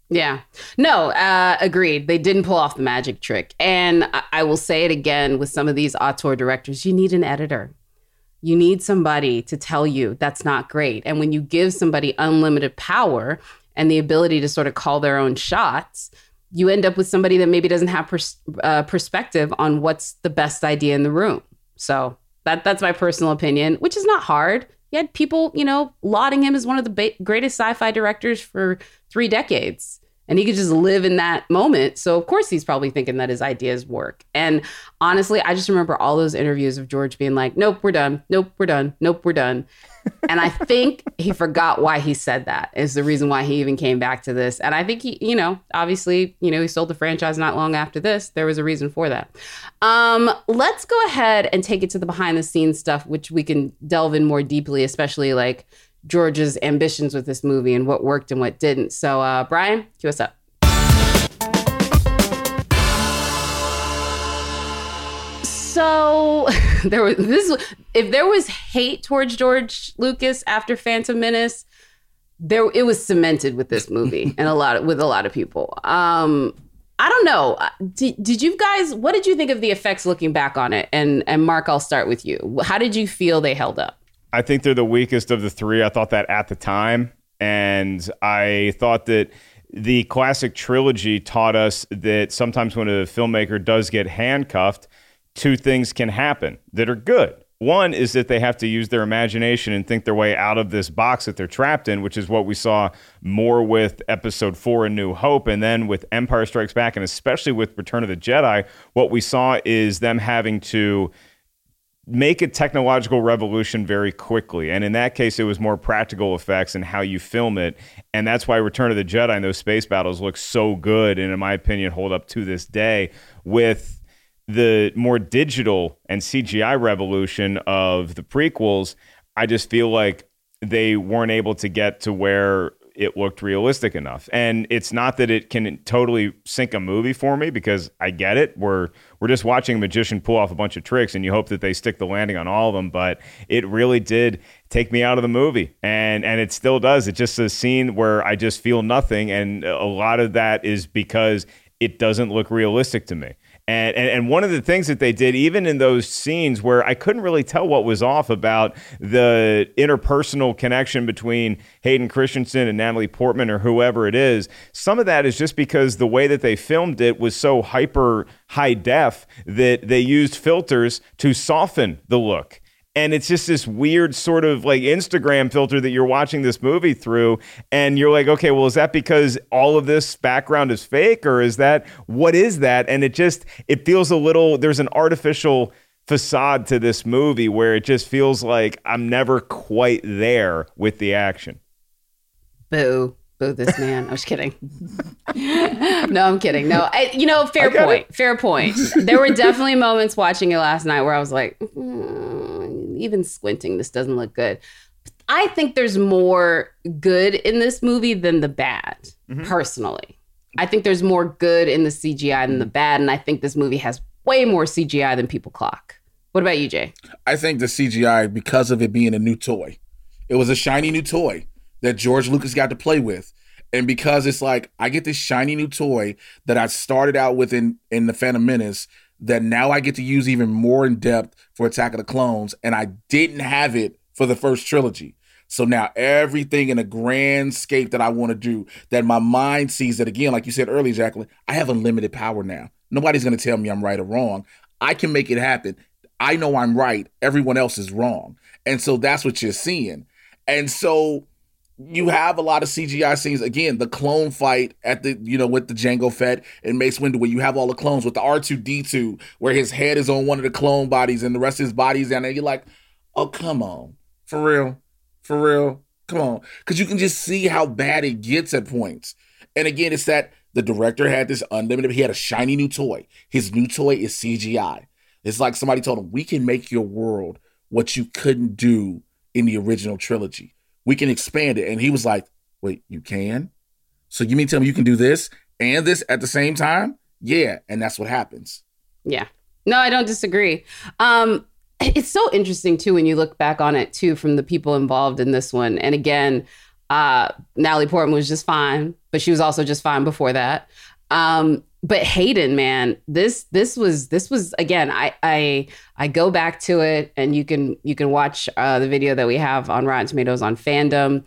Yeah. No, uh, agreed. They didn't pull off the magic trick. And I, I will say it again with some of these auteur directors you need an editor. You need somebody to tell you that's not great. And when you give somebody unlimited power and the ability to sort of call their own shots, you end up with somebody that maybe doesn't have pers- uh, perspective on what's the best idea in the room. So that that's my personal opinion, which is not hard. You had people, you know, lauding him as one of the ba- greatest sci-fi directors for three decades, and he could just live in that moment. So of course he's probably thinking that his ideas work. And honestly, I just remember all those interviews of George being like, "Nope, we're done. Nope, we're done. Nope, we're done." And I think he forgot why he said that is the reason why he even came back to this. And I think he, you know, obviously, you know, he sold the franchise not long after this. There was a reason for that. Um, let's go ahead and take it to the behind the scenes stuff, which we can delve in more deeply, especially like George's ambitions with this movie and what worked and what didn't. So, uh, Brian, cue us up. So [laughs] there was this. If there was hate towards George Lucas after Phantom Menace, there it was cemented with this movie [laughs] and a lot of, with a lot of people. Um, I don't know. Did, did you guys? What did you think of the effects looking back on it? And and Mark, I'll start with you. How did you feel they held up? I think they're the weakest of the three. I thought that at the time. And I thought that the classic trilogy taught us that sometimes when a filmmaker does get handcuffed, two things can happen that are good. One is that they have to use their imagination and think their way out of this box that they're trapped in, which is what we saw more with episode four, A New Hope, and then with Empire Strikes Back, and especially with Return of the Jedi. What we saw is them having to make a technological revolution very quickly. And in that case, it was more practical effects and how you film it. And that's why Return of the Jedi and those space battles look so good. And in my opinion, hold up to this day with the more digital and CGI revolution of the prequels. I just feel like they weren't able to get to where it looked realistic enough. And it's not that it can totally sink a movie for me because I get it. We're we're just watching a magician pull off a bunch of tricks and you hope that they stick the landing on all of them, but it really did take me out of the movie. And and it still does. It's just a scene where I just feel nothing and a lot of that is because it doesn't look realistic to me. And, and, and one of the things that they did, even in those scenes where I couldn't really tell what was off about the interpersonal connection between Hayden Christensen and Natalie Portman or whoever it is, some of that is just because the way that they filmed it was so hyper high def that they used filters to soften the look and it's just this weird sort of like Instagram filter that you're watching this movie through, and you're like, okay, well, is that because all of this background is fake, or is that what is that? And it just it feels a little there's an artificial facade to this movie where it just feels like I'm never quite there with the action. Boo. Boo this man. I was kidding. [laughs] no, I'm kidding. No, I, you know, fair point. It. Fair point. There were definitely moments watching it last night where I was like, mm, even squinting, this doesn't look good. I think there's more good in this movie than the bad, mm-hmm. personally. I think there's more good in the CGI than the bad. And I think this movie has way more CGI than people clock. What about you, Jay? I think the CGI, because of it being a new toy, it was a shiny new toy that George Lucas got to play with. And because it's like I get this shiny new toy that I started out with in, in the Phantom Menace that now I get to use even more in depth for Attack of the Clones, and I didn't have it for the first trilogy. So now everything in a grand scape that I want to do, that my mind sees that again, like you said earlier, Jacqueline, I have unlimited power now. Nobody's going to tell me I'm right or wrong. I can make it happen. I know I'm right. Everyone else is wrong. And so that's what you're seeing. And so you have a lot of CGI scenes. Again, the clone fight at the, you know, with the Jango Fett and Mace Windu, where you have all the clones with the R2D2, where his head is on one of the clone bodies and the rest of his body's down there. You're like, oh, come on. For real. For real. Come on. Because you can just see how bad it gets at points. And again, it's that the director had this unlimited, he had a shiny new toy. His new toy is CGI. It's like somebody told him, we can make your world what you couldn't do in the original trilogy we can expand it. And he was like, wait, you can? So you mean tell me you can do this and this at the same time? Yeah. And that's what happens. Yeah. No, I don't disagree. Um, [clears throat] it's so interesting too when you look back on it too from the people involved in this one. And again, uh, Natalie Portman was just fine, but she was also just fine before that. Um, but Hayden, man, this this was this was again. I I I go back to it, and you can you can watch uh, the video that we have on Rotten Tomatoes on Fandom.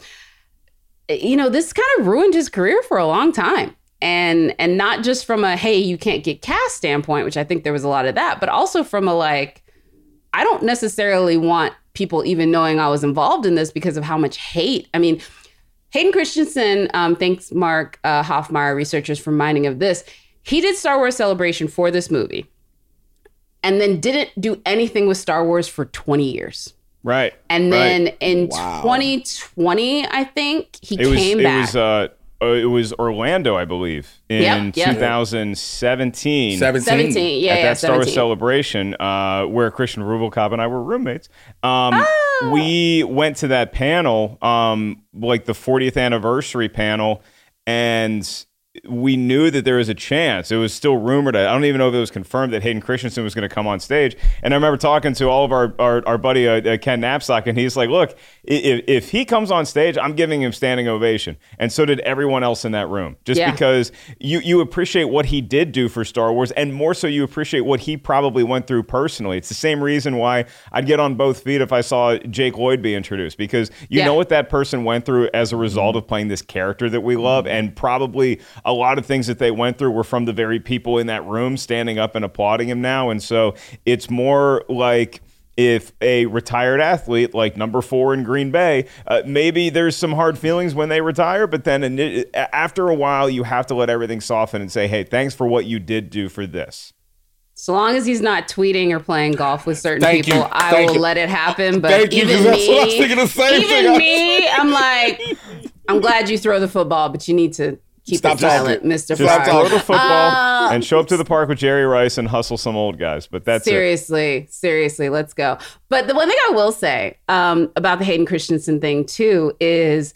You know, this kind of ruined his career for a long time, and and not just from a hey you can't get cast standpoint, which I think there was a lot of that, but also from a like I don't necessarily want people even knowing I was involved in this because of how much hate. I mean. Hayden Christensen, um, thanks Mark uh, Hofmeyer, researchers, for reminding of this he did Star Wars Celebration for this movie and then didn't do anything with Star Wars for 20 years. Right. And then right. in wow. 2020, I think he it came was, back. It was, uh, uh, it was Orlando, I believe, in yep, yep. 2017. 17. 17, yeah. At yeah, that Star Wars celebration, uh, where Christian Rubalcaba and I were roommates. Um, oh. We went to that panel, um, like the 40th anniversary panel, and we knew that there was a chance. It was still rumored. I don't even know if it was confirmed that Hayden Christensen was going to come on stage. And I remember talking to all of our our, our buddy uh, uh, Ken Napzok, and he's like, "Look, if, if he comes on stage, I'm giving him standing ovation." And so did everyone else in that room, just yeah. because you you appreciate what he did do for Star Wars, and more so, you appreciate what he probably went through personally. It's the same reason why I'd get on both feet if I saw Jake Lloyd be introduced, because you yeah. know what that person went through as a result of playing this character that we love, and probably a lot of things that they went through were from the very people in that room standing up and applauding him now. And so it's more like if a retired athlete like number four in Green Bay, uh, maybe there's some hard feelings when they retire, but then after a while, you have to let everything soften and say, hey, thanks for what you did do for this. So long as he's not tweeting or playing golf with certain Thank people, you. I Thank will you. let it happen. But Thank even you, me, even thing. me, I'm like, I'm glad you throw the football, but you need to keep Stop it silent, talking. Mr. Just the football uh, and show up to the park with Jerry Rice and hustle some old guys. But that's seriously, it. seriously, let's go. But the one thing I will say um, about the Hayden Christensen thing too is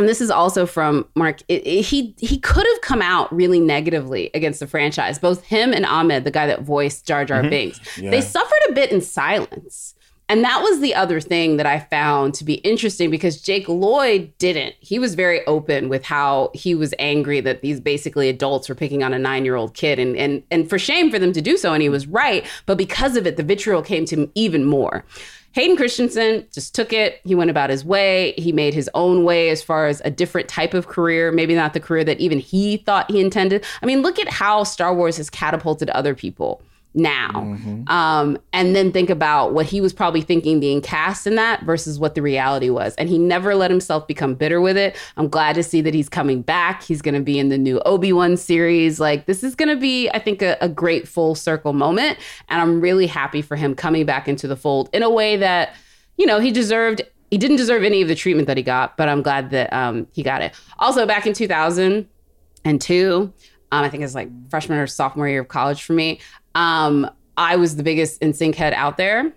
and this is also from Mark. It, it- he he could have come out really negatively against the franchise. Both him and Ahmed, the guy that voiced Jar Jar Mhm. Binks, Yeah. they suffered a bit in silence. And that was the other thing that I found to be interesting because Jake Lloyd didn't. He was very open with how he was angry that these basically adults were picking on a nine year old kid and, and, and for shame for them to do so. And he was right. But because of it, the vitriol came to him even more. Hayden Christensen just took it. He went about his way. He made his own way as far as a different type of career, maybe not the career that even he thought he intended. I mean, look at how Star Wars has catapulted other people now. Um, and then think about what he was probably thinking being cast in that versus what the reality was. And he never let himself become bitter with it. I'm glad to see that he's coming back. He's going to be in the new Obi Wan series. Like, this is going to be, I think, a, a great full circle moment. And I'm really happy for him coming back into the fold in a way that, you know, he deserved. He didn't deserve any of the treatment that he got, but I'm glad that um, he got it. Also, back in 2002, um, I think it's like freshman or sophomore year of college for me. Um, I was the biggest NSYNC head out there.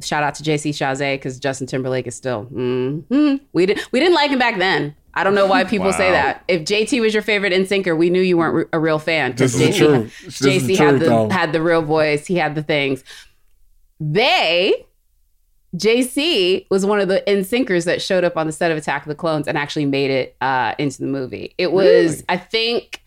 Shout out to JC Chasez because Justin Timberlake is still. mhm. We didn't we didn't like him back then. I don't know why people say that. If JT was your favorite NSYNCer, we knew you weren't re- a real fan because This is JC, true. This is JC true, had the though. had the real voice. He had the things. They JC was one of the NSYNCers that showed up on the set of Attack of the Clones and actually made it uh, into the movie. It was, Really? I think,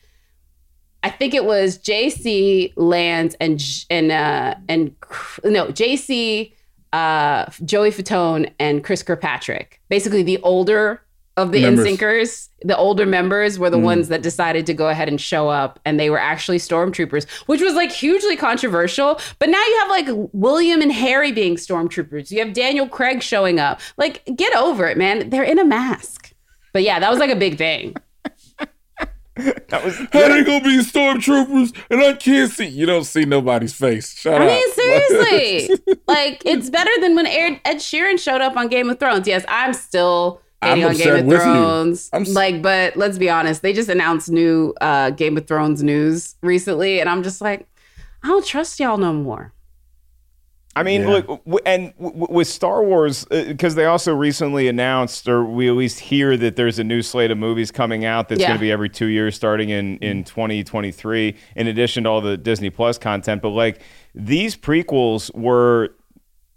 I think it was JC Lance and and uh, and no JC, uh, Joey Fatone and Chris Kirkpatrick. Basically, the older of the Members. NSYNCers, the older members were the Mm. ones that decided to go ahead and show up, and they were actually stormtroopers, which was like hugely controversial. But now you have like William and Harry being stormtroopers. You have Daniel Craig showing up. Like, get over it, man. They're in a mask. But yeah, that was like a big thing. [laughs] How they gonna be stormtroopers and I can't see? You don't see nobody's face. Shut I mean, [laughs] seriously, [laughs] like it's better than when Ed, Ed Sheeran showed up on Game of Thrones. Yes, I'm still hating I'm on Game of you. Thrones. I'm like, but let's be honest, they just announced new uh, Game of Thrones news recently, and I'm just like, I don't trust y'all no more. I mean, Yeah. look, and w- w- with Star Wars, uh, because they also recently announced, or we at least hear that there's a new slate of movies coming out that's Yeah. going to be every two years starting in, in 2023, in addition to all the Disney Plus content. But like these prequels were.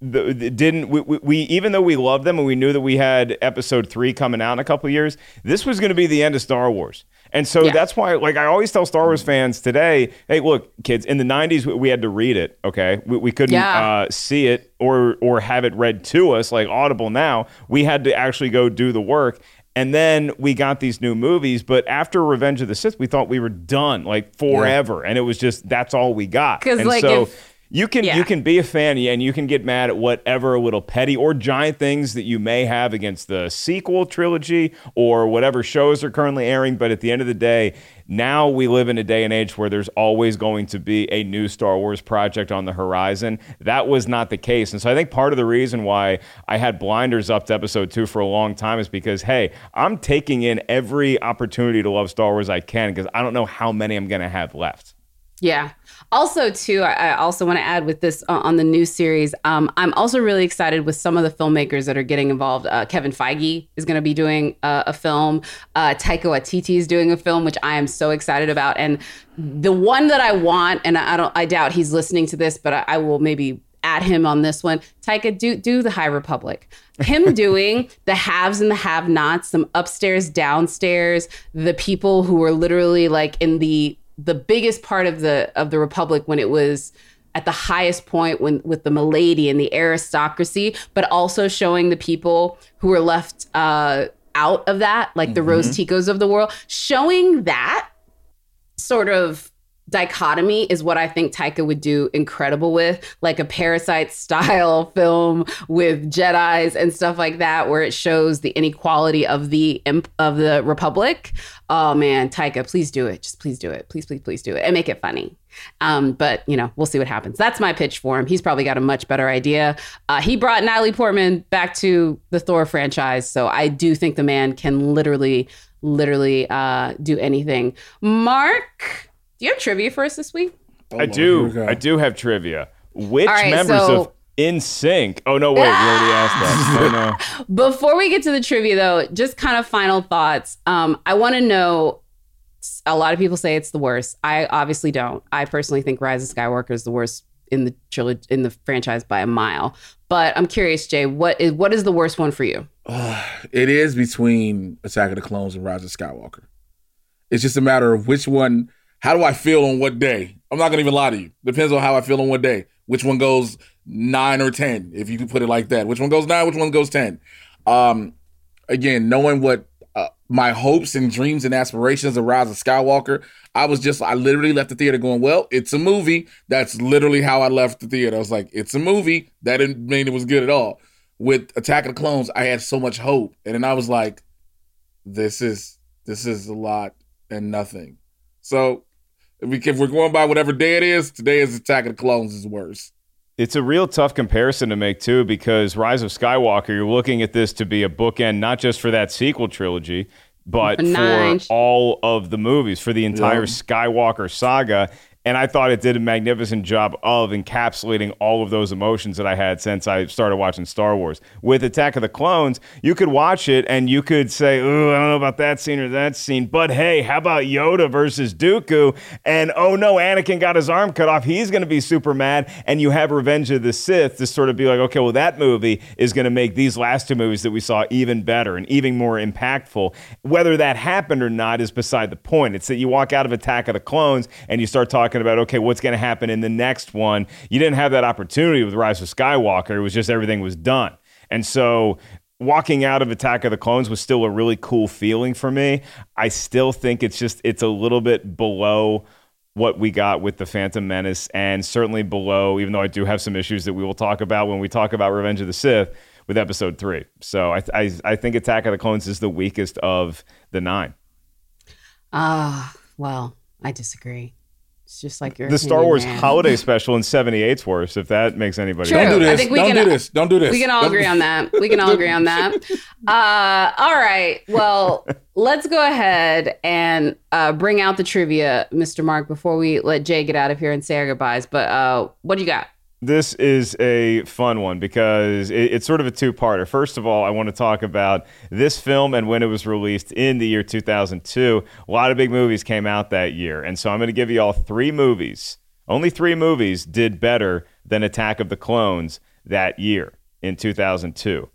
The, the- didn't we, we, we even though we loved them and we knew that we had episode three coming out in a couple of years this was going to be the end of star wars and so Yeah. that's why like i always tell star wars fans today hey look kids in the 90s we, we had to read it okay? We, we couldn't Yeah. uh, see it or or have it read to us like audible now. We had to actually go do the work. And then we got these new movies but after revenge of the sith we thought we were done like forever. And it was just that's all we got. 'Cause, and like, so if- you can Yeah. you can be a fan and you can get mad at whatever little petty or giant things that you may have against the sequel trilogy or whatever shows are currently airing but at the end of the day now we live in a day and age where there's always going to be a new Star Wars project on the horizon. That was not the case. And so I think part of the reason why I had blinders up to episode 2 for a long time is because hey, I'm taking in every opportunity to love Star Wars I can because I don't know how many I'm going to have left. Yeah. Also, too, I I also want to add with this uh, on the new series. Um, I'm also really excited with some of the filmmakers that are getting involved. Uh, Kevin Feige is going to be doing uh, a film. Uh, Taika Waititi is doing a film, which I am so excited about. And the one that I want, and I don't, I doubt he's listening to this, but I, I will maybe add him on this one. Taika, do do the High Republic. Him [laughs] doing the haves and the have-nots, some upstairs, downstairs, the people who were literally like in the the biggest part of the of the republic when it was at the highest point when with the milady and the aristocracy but also showing the people who were left uh out of that like the rose ticos of the world showing that sort of dichotomy is what I think Taika would do incredible with, like a Parasite style [laughs] film with Jedi's and stuff like that, where it shows the inequality of the of the Republic. Oh man, Taika, please do it. Just please do it. Please, please, please do it and make it funny. Um, but you know, we'll see what happens. That's my pitch for him. He's probably got a much better idea. Uh, he brought Natalie Portman back to the Thor franchise, so I do think the man can literally, literally uh, do anything. Mark. Do you have trivia for us this week? I do. I do have trivia. Which All right, members so- of NSYNC. Oh no, wait, we already asked that. [laughs] Oh no. Before we get to the trivia, though, just kind of final thoughts. Um, I want to know. A lot of people say it's the worst. I obviously don't. I personally think Rise of Skywalker is the worst in the trilogy in the franchise by a mile. But I'm curious, Jay, what is what is the worst one for you? [sighs] it is between Attack of the Clones and Rise of Skywalker. It's just a matter of which one. How do I feel on what day? I'm not gonna even lie to you. Depends on how I feel on what day. Which one goes nine or ten, if you can put it like that. Which one goes nine? Which one goes ten? Um, again, knowing what uh, my hopes and dreams and aspirations of Rise of Skywalker, I was just I literally left the theater going, well, it's a movie. That's literally how I left the theater. I was like, it's a movie. That didn't mean it was good at all. With Attack of the Clones, I had so much hope, and then I was like, this is this is a lot and nothing. So if, we, if we're going by whatever day it is, today is Attack of the Clones is worse. It's a real tough comparison to make too, because Rise of Skywalker, you're looking at this to be a bookend, not just for that sequel trilogy, but Nine. for all of the movies, for the entire Yeah. Skywalker saga. And I thought it did a magnificent job of encapsulating all of those emotions that I had since I started watching Star Wars. With Attack of the Clones, you could watch it and you could say, "Ooh, I don't know about that scene or that scene," but hey, how about Yoda versus Dooku? And oh no, Anakin got his arm cut off. He's going to be super mad. And you have Revenge of the Sith to sort of be like, okay, well, that movie is going to make these last two movies that we saw even better and even more impactful. Whether that happened or not is beside the point. It's that you walk out of Attack of the Clones and you start talking about, okay, what's going to happen in the next one? You didn't have that opportunity with Rise of Skywalker. It was just everything was done. And so walking out of Attack of the Clones was still a really cool feeling for me. I still think it's just it's a little bit below what we got with the Phantom Menace and certainly below even though I do have some issues that we will talk about when we talk about Revenge of the Sith with episode 3. So I I, I think Attack of the Clones is the weakest of the 9. Ah, well, I disagree. It's just like your The Star Wars man. holiday [laughs] special in 78's worse if that makes anybody True. Don't do I this. think we Don't can, do this. Don't do this. We can all Don't- agree on that. We can all agree on that. [laughs] Uh, all right. Well, let's go ahead and uh, bring out the trivia, Mr. Mark, before we let Jay get out of here and say our goodbyes. But uh, what do you got? This is a fun one because it, it's sort of a two parter. First of all, I want to talk about this film and when it was released in the year 2002. A lot of big movies came out that year. And so I'm going to give you all three movies. Only three movies did better than Attack of the Clones that year in 2002.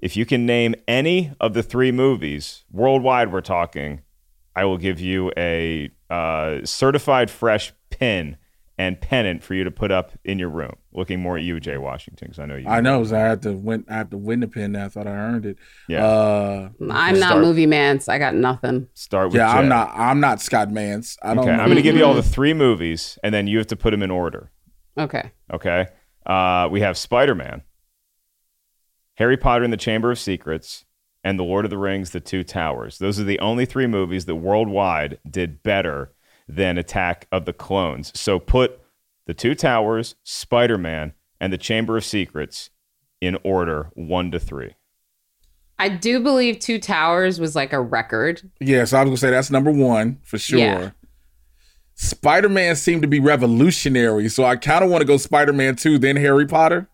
If you can name any of the three movies, worldwide we're talking, I will give you a uh, certified fresh pin and pennant for you to put up in your room. Looking more at you, Jay Washington, because I know you. I know. So I had to win. I have to win the pin. Now I thought I earned it. Yeah. Uh, I'm not Start- movie man, so I got nothing. Start with yeah, I'm not. I'm not Scott Mantz. I don't. Okay, know. I'm going to give you all the three movies, and then you have to put them in order. Okay. Okay. Uh, we have Spider Man, Harry Potter and the Chamber of Secrets, and The Lord of the Rings, The Two Towers. Those are the only three movies that worldwide did better than Attack of the Clones. So put The Two Towers, Spider Man, and The Chamber of Secrets in order one to three. I do believe Two Towers was like a record. Yeah, so I was gonna say that's number one for sure. Yeah. Spider Man seemed to be revolutionary, so I kind of want to go Spider Man two, then Harry Potter.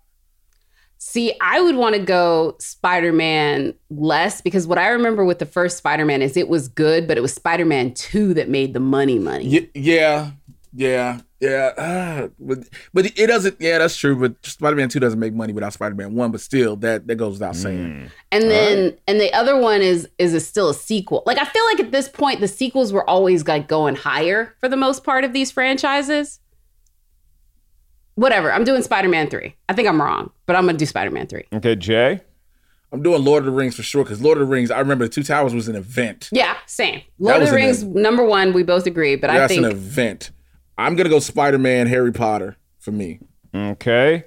See, I would want to go Spider Man less because what I remember with the first Spider Man is it was good, but it was Spider Man 2 that made the money money. Y- yeah, yeah, yeah. ah, but but it doesn't. Yeah, that's true. But Spider Man two doesn't make money without Spider Man one. But still, that that goes without saying. And then and the other one is is a, still a sequel. Like I feel like at this point the sequels were always like going higher for the most part of these franchises. Whatever. I'm doing Spider-Man 3. I think I'm wrong, but I'm going to do Spider-Man 3. Okay, Jay? I'm doing Lord of the Rings for sure because Lord of the Rings. I remember the Two Towers was an event. Yeah, same. Lord of was the an Rings number 1, we both agree, but I think. That's an event. I'm gonna go Spider Man, Harry Potter for me. Okay.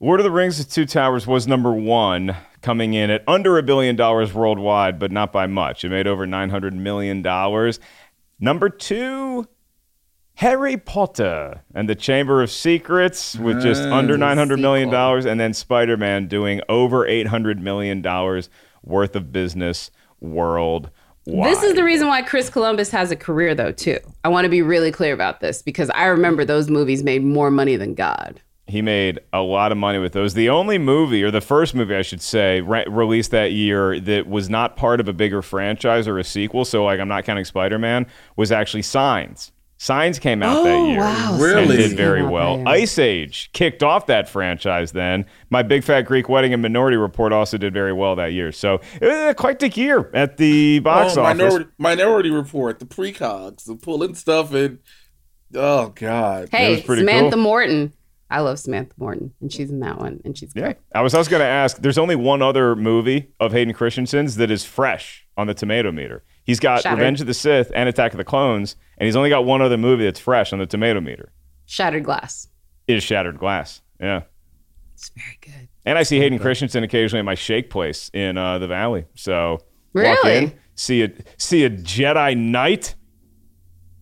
Lord of the Rings: The Two Towers was number one, coming in at under a billion dollars worldwide, but not by much. It made over nine hundred million dollars. Number two, Harry Potter and the Chamber of Secrets with just Ah, under nine hundred million dollars, and then Spider Man doing over eight hundred million dollars worth of business worldwide. This is the reason why Chris Columbus has a career, though, too. I want to be really clear about this because I remember those movies made more money than God. He made a lot of money with those. The only movie, or the first movie, I should say, re- released that year that was not part of a bigger franchise or a sequel. So, like, I'm not counting Spider Man. Was actually Signs. Signs came out that Oh, year. wow. and Really? did very Came well. that. Ice Age kicked off that franchise. Then My Big Fat Greek Wedding and Minority Report also did very well that year. So it was an eclectic year at the oh, box oh, office. Minority, Minority Report, the precogs, the pulling stuff, and oh god, Hey, was pretty Samantha cool. Morton. I love Samantha Morton, and she's in that one, and she's Yeah. I was also going to ask there's only one other movie of Hayden Christensen's that is fresh on the tomato meter. He's got Shattered. Revenge of the Sith and Attack of the Clones, and he's only got one other movie that's fresh on the tomato meter. Shattered Glass. It is Shattered Glass. Yeah. It's very good. And I see Hayden Christensen occasionally at my shake place in uh, the valley. So walk Really? in, see a see a Jedi Knight.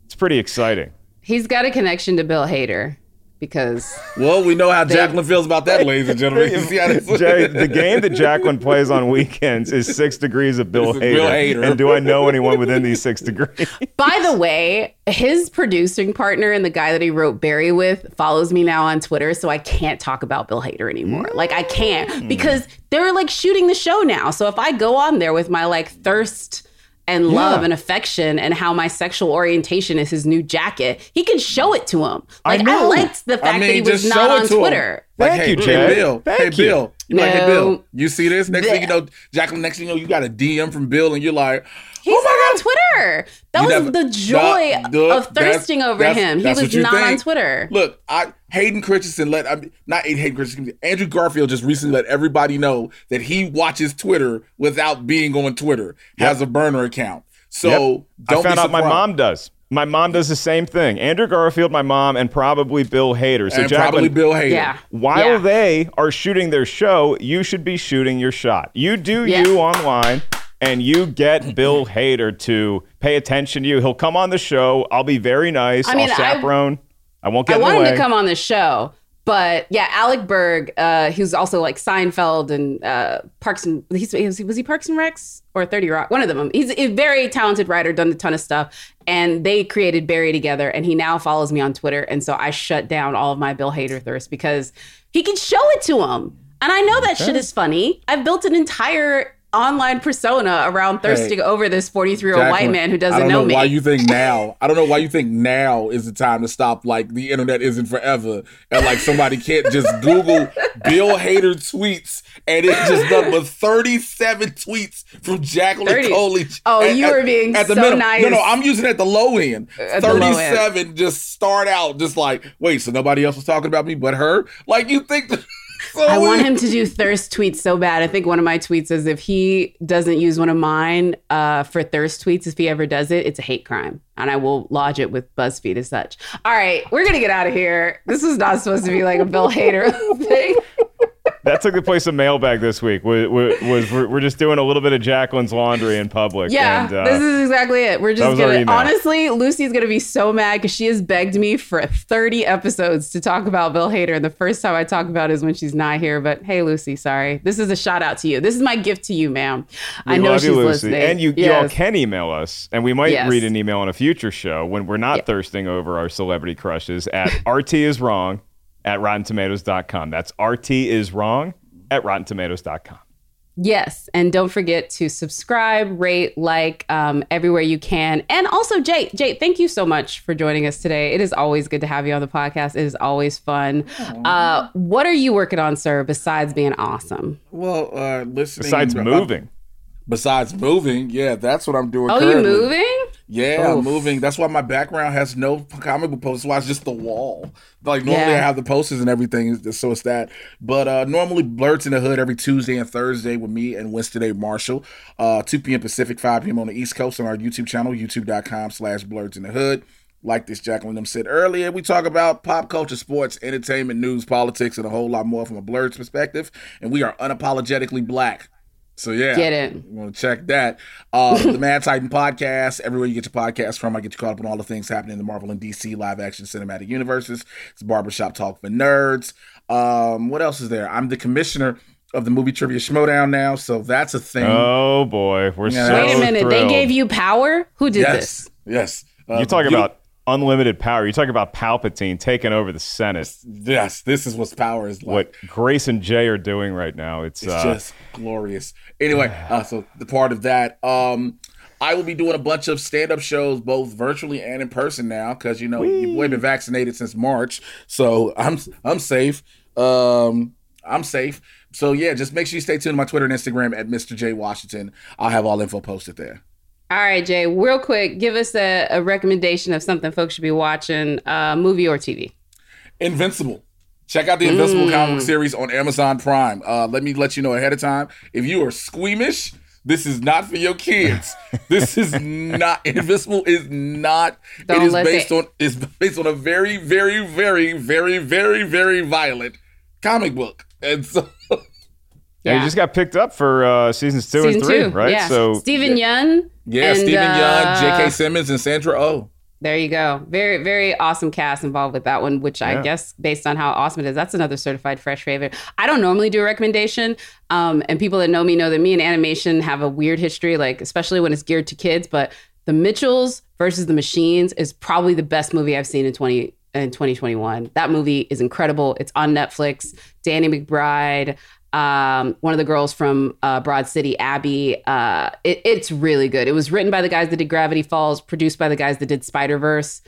It's pretty exciting. He's got a connection to Bill Hader because Well, we know how Jacqueline feels about that, ladies and gentlemen. [laughs] See how Jay, the game that Jacqueline plays on weekends is Six Degrees of Bill Hader. Bill Hader. And do I know anyone within these six degrees? By the way, his producing partner and the guy that he wrote Barry with follows me now on Twitter, so I can't talk about Bill Hader anymore. Like I can't hmm. because they're like shooting the show now. So if I go on there with my like thirst and love and affection and how my sexual orientation is his new jacket, he can show it to him. I Like I, know. liked the fact I mean, that he was not on. Twitter. Like, Thank hey, you, hey, Jay. Bill. Thank hey, you. Bill. You like, hey, Bill. You see this? Next thing you know, Jacqueline, next thing you know, you got a DM from Bill, and you're like, He's oh not on Twitter. That You was never- the joy Duh, duh, of thirsting that's- over that's- him. He that's was what you not on. Twitter. Look, I Hayden Christensen let I mean, not Hayden Christensen. Andrew Garfield just recently let everybody know that he watches Twitter without being on Twitter. Has a burner account. So Yep. don't I found be out my mom does. My mom does the same thing. Andrew Garfield, my mom, and probably Bill Hader. So and Jacqueline, probably Bill Hader. Yeah. While Yeah. they are shooting their show, you should be shooting your shot. You do Yeah. you online, and you get Bill [laughs] Hader to pay attention to you. He'll come on the show. I'll be very nice. I mean, I'll I- chaperone. I, won't get I want him to come on the show, but yeah, Alec Berg, uh, who's also like Seinfeld and uh, Parks and he's, was he was he Parks and Recs or Thirty Rock? One of them. He's a very talented writer, done a ton of stuff, and they created Barry together. And he now follows me on Twitter, and so I shut down all of my Bill Hader thirst because he can show it to him, and I know that shit is funny. I've built an entire online persona around thirsting over this 43 year old white man who doesn't don't know, know me. why you think now. I don't know why you think now is the time to stop. Like the internet isn't forever, and like somebody can't just Google Bill Hader tweets, and it just with thirty-seven tweets from Jacqueline 30. Coley. Oh, at- you were being at the so minimum. nice. No, no, I'm using it at the low end. At the low end. Thirty-seven. Just start out, just like wait. So nobody else was talking about me but her. Like you think. So I want him to do thirst tweets so bad. I think one of my tweets is if he doesn't use one of mine uh, for thirst tweets, if he ever does it, it's a hate crime. And I will lodge it with BuzzFeed as such. All right, we're going to get out of here. This was not supposed to be like a Bill Hader [laughs] thing. That took the place of mailbag this week. Was, was we're, we're just doing a little bit of Jacqueline's laundry in public. Yeah, and, uh, this is exactly it. We're just gonna honestly, Lucy's gonna be so mad because she has begged me for 30 episodes to talk about Bill Hader. And the first time I talk about it is when she's not here. But hey, Lucy, sorry. This is a shout out to you. This is my gift to you, ma'am. We I know love she's you, Lucy. listening. And you, you all can email us, and we might Yes. read an email on a future show when we're not thirsting over our celebrity crushes at rtiswrong at rottentomatoes.com. That's RT is wrong at rottentomatoes.com. Yes, and don't forget to subscribe, rate, like um, everywhere you can. And also, Jay, Jay, thank you so much for joining us today. It is always good to have you on the podcast. It is always fun. Uh, what are you working on, sir? Besides being awesome? Well, uh, listening. Besides moving. Besides moving, yeah, that's what I'm doing. Oh, you moving? Yeah, I'm moving. That's why my background has no comic book posters. Why it's just the wall. Like normally Yeah. I have the posters and everything, so it's that. But uh normally Blerds in the Hood every Tuesday and Thursday with me and Winston A. Marshall. Uh 2 p.m. Pacific, 5 p.m. on the East Coast on our YouTube channel, youtube.com slash Blerds in the Hood. Like this Jacqueline them said earlier, we talk about pop culture, sports, entertainment, news, politics, and a whole lot more from a Blerds perspective. And we are unapologetically black. So yeah, Get it. You want to check that? Uh, the Mad [laughs] Titan podcast, everywhere you get your podcast from. I get you caught up on all the things happening in the Marvel and DC live action cinematic universes. It's barbershop talk for nerds. Um, what else is there? I'm the commissioner of the movie trivia schmoedown now, so that's a thing. Oh, boy. We're Yeah. so Wait a minute. They gave you power? Who did yes, this? yes. Uh, you talk you- about unlimited power. You talk about Palpatine taking over the Senate. Yes, this is what power is like. What Grace and Jay are doing right now. It's, It's uh, just glorious. Anyway, uh, so the part of that, um, I will be doing a bunch of stand-up shows, both virtually and in person now, because you know your boy been vaccinated since March, so I'm I'm safe. Um, I'm safe. So yeah, just make sure you stay tuned to my Twitter and Instagram at Mr. J Washington. I'll have all info posted there. All right, Jay, real quick, give us a, a recommendation of something folks should be watching, uh, movie or TV. Invincible. Check out the Invincible Mm. comic series on Amazon Prime. Uh, let me let you know ahead of time. If you are squeamish, this is not for your kids. [laughs] this is not Invincible is not. Don't it is based the- on is based on a very very very very very very violent comic book, and so [laughs] yeah, you just got picked up for uh, seasons two Season and three, two, right? yeah. So Steven Yeun. yeah, and, Steven uh, Yeun, J.K. Simmons, and Sandra Oh. There you go. Very, very awesome cast involved with that one, which Yeah. I guess based on how awesome it is, that's another certified fresh favorite. I don't normally do a recommendation. Um, and people that know me know that me and animation have a weird history, like especially when it's geared to kids. But The Mitchells versus the Machines is probably the best movie I've seen in 20 in 2021. That movie is incredible. It's on Netflix. Danny McBride, um, one of the girls from uh, Broad City, Abbi. Uh, it, it's really good. It was written by the guys that did Gravity Falls, produced by the guys that did Spider Verse.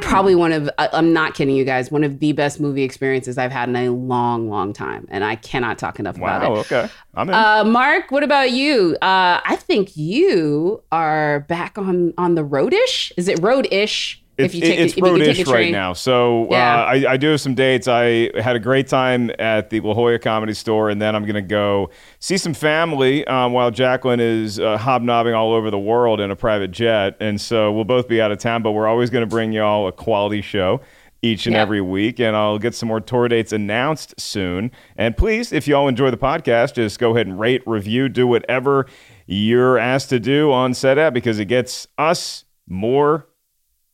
Probably one of, I- I'm not kidding you guys, one of the best movie experiences I've had in a long, long time. And I cannot talk enough about wow, it. okay, I'm in. Uh, Mark, what about you? Uh, I think you are back on on the roadish. Is it roadish? It's, if you take it's if take right now. So Yeah. uh, I, I do have some dates. I had a great time at the La Jolla Comedy Store, and then I'm going to go see some family um, while Jacqueline is uh, hobnobbing all over the world in a private jet. And so we'll both be out of town, but we're always going to bring y'all a quality show each and Yeah. every week. And I'll get some more tour dates announced soon. And please, if y'all enjoy the podcast, just go ahead and rate, review, do whatever you're asked to do on set app because it gets us more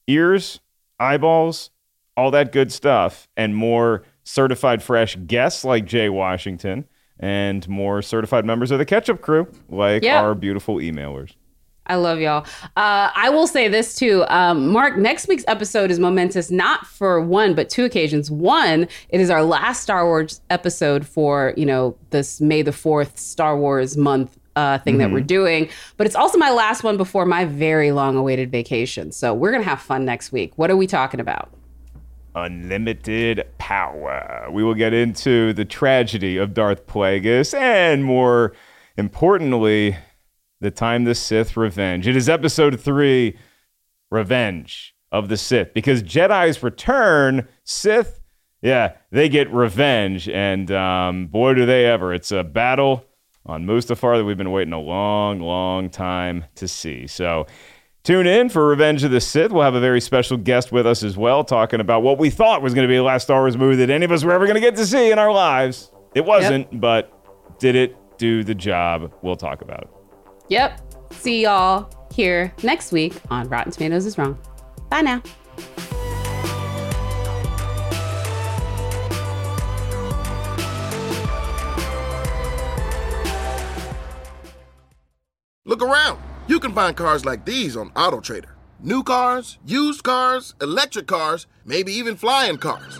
ears, eyeballs, all that good stuff, and more certified fresh guests like Jay Washington, and more certified members of the Ketchup Crew like our beautiful emailers. I love y'all. Uh, I will say this too, um, Mark. Next week's episode is momentous, not for one but two occasions. One, it is our last Star Wars episode for you know this May the Fourth Star Wars month uh, thing that Mm-hmm. we're doing, but it's also my last one before my very long-awaited vacation. So we're gonna have fun next week. What are we talking about? Unlimited power. We will get into the tragedy of Darth Plagueis and more importantly, the time the Sith revenge. It is episode three, Revenge of the Sith, because Jedi's return, Sith, yeah, they get revenge, and um, boy, do they ever! It's a battle on Mustafar that we've been waiting a long, long time to see. So. Tune in for Revenge of the Sith. We'll have a very special guest with us as well, talking about what we thought was going to be the last Star Wars movie that any of us were ever going to get to see in our lives. It wasn't, but did it do the job? We'll talk about it. Yep. See y'all here next week on Rotten Tomatoes is Wrong. Bye now. Look around. You can find cars like these on AutoTrader. New cars, used cars, electric cars, maybe even flying cars.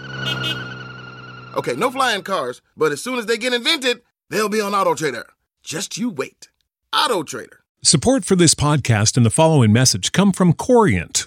Okay, no flying cars, but as soon as they get invented, they'll be on AutoTrader. Just you wait. AutoTrader. Support for this podcast and the following message come from Corient.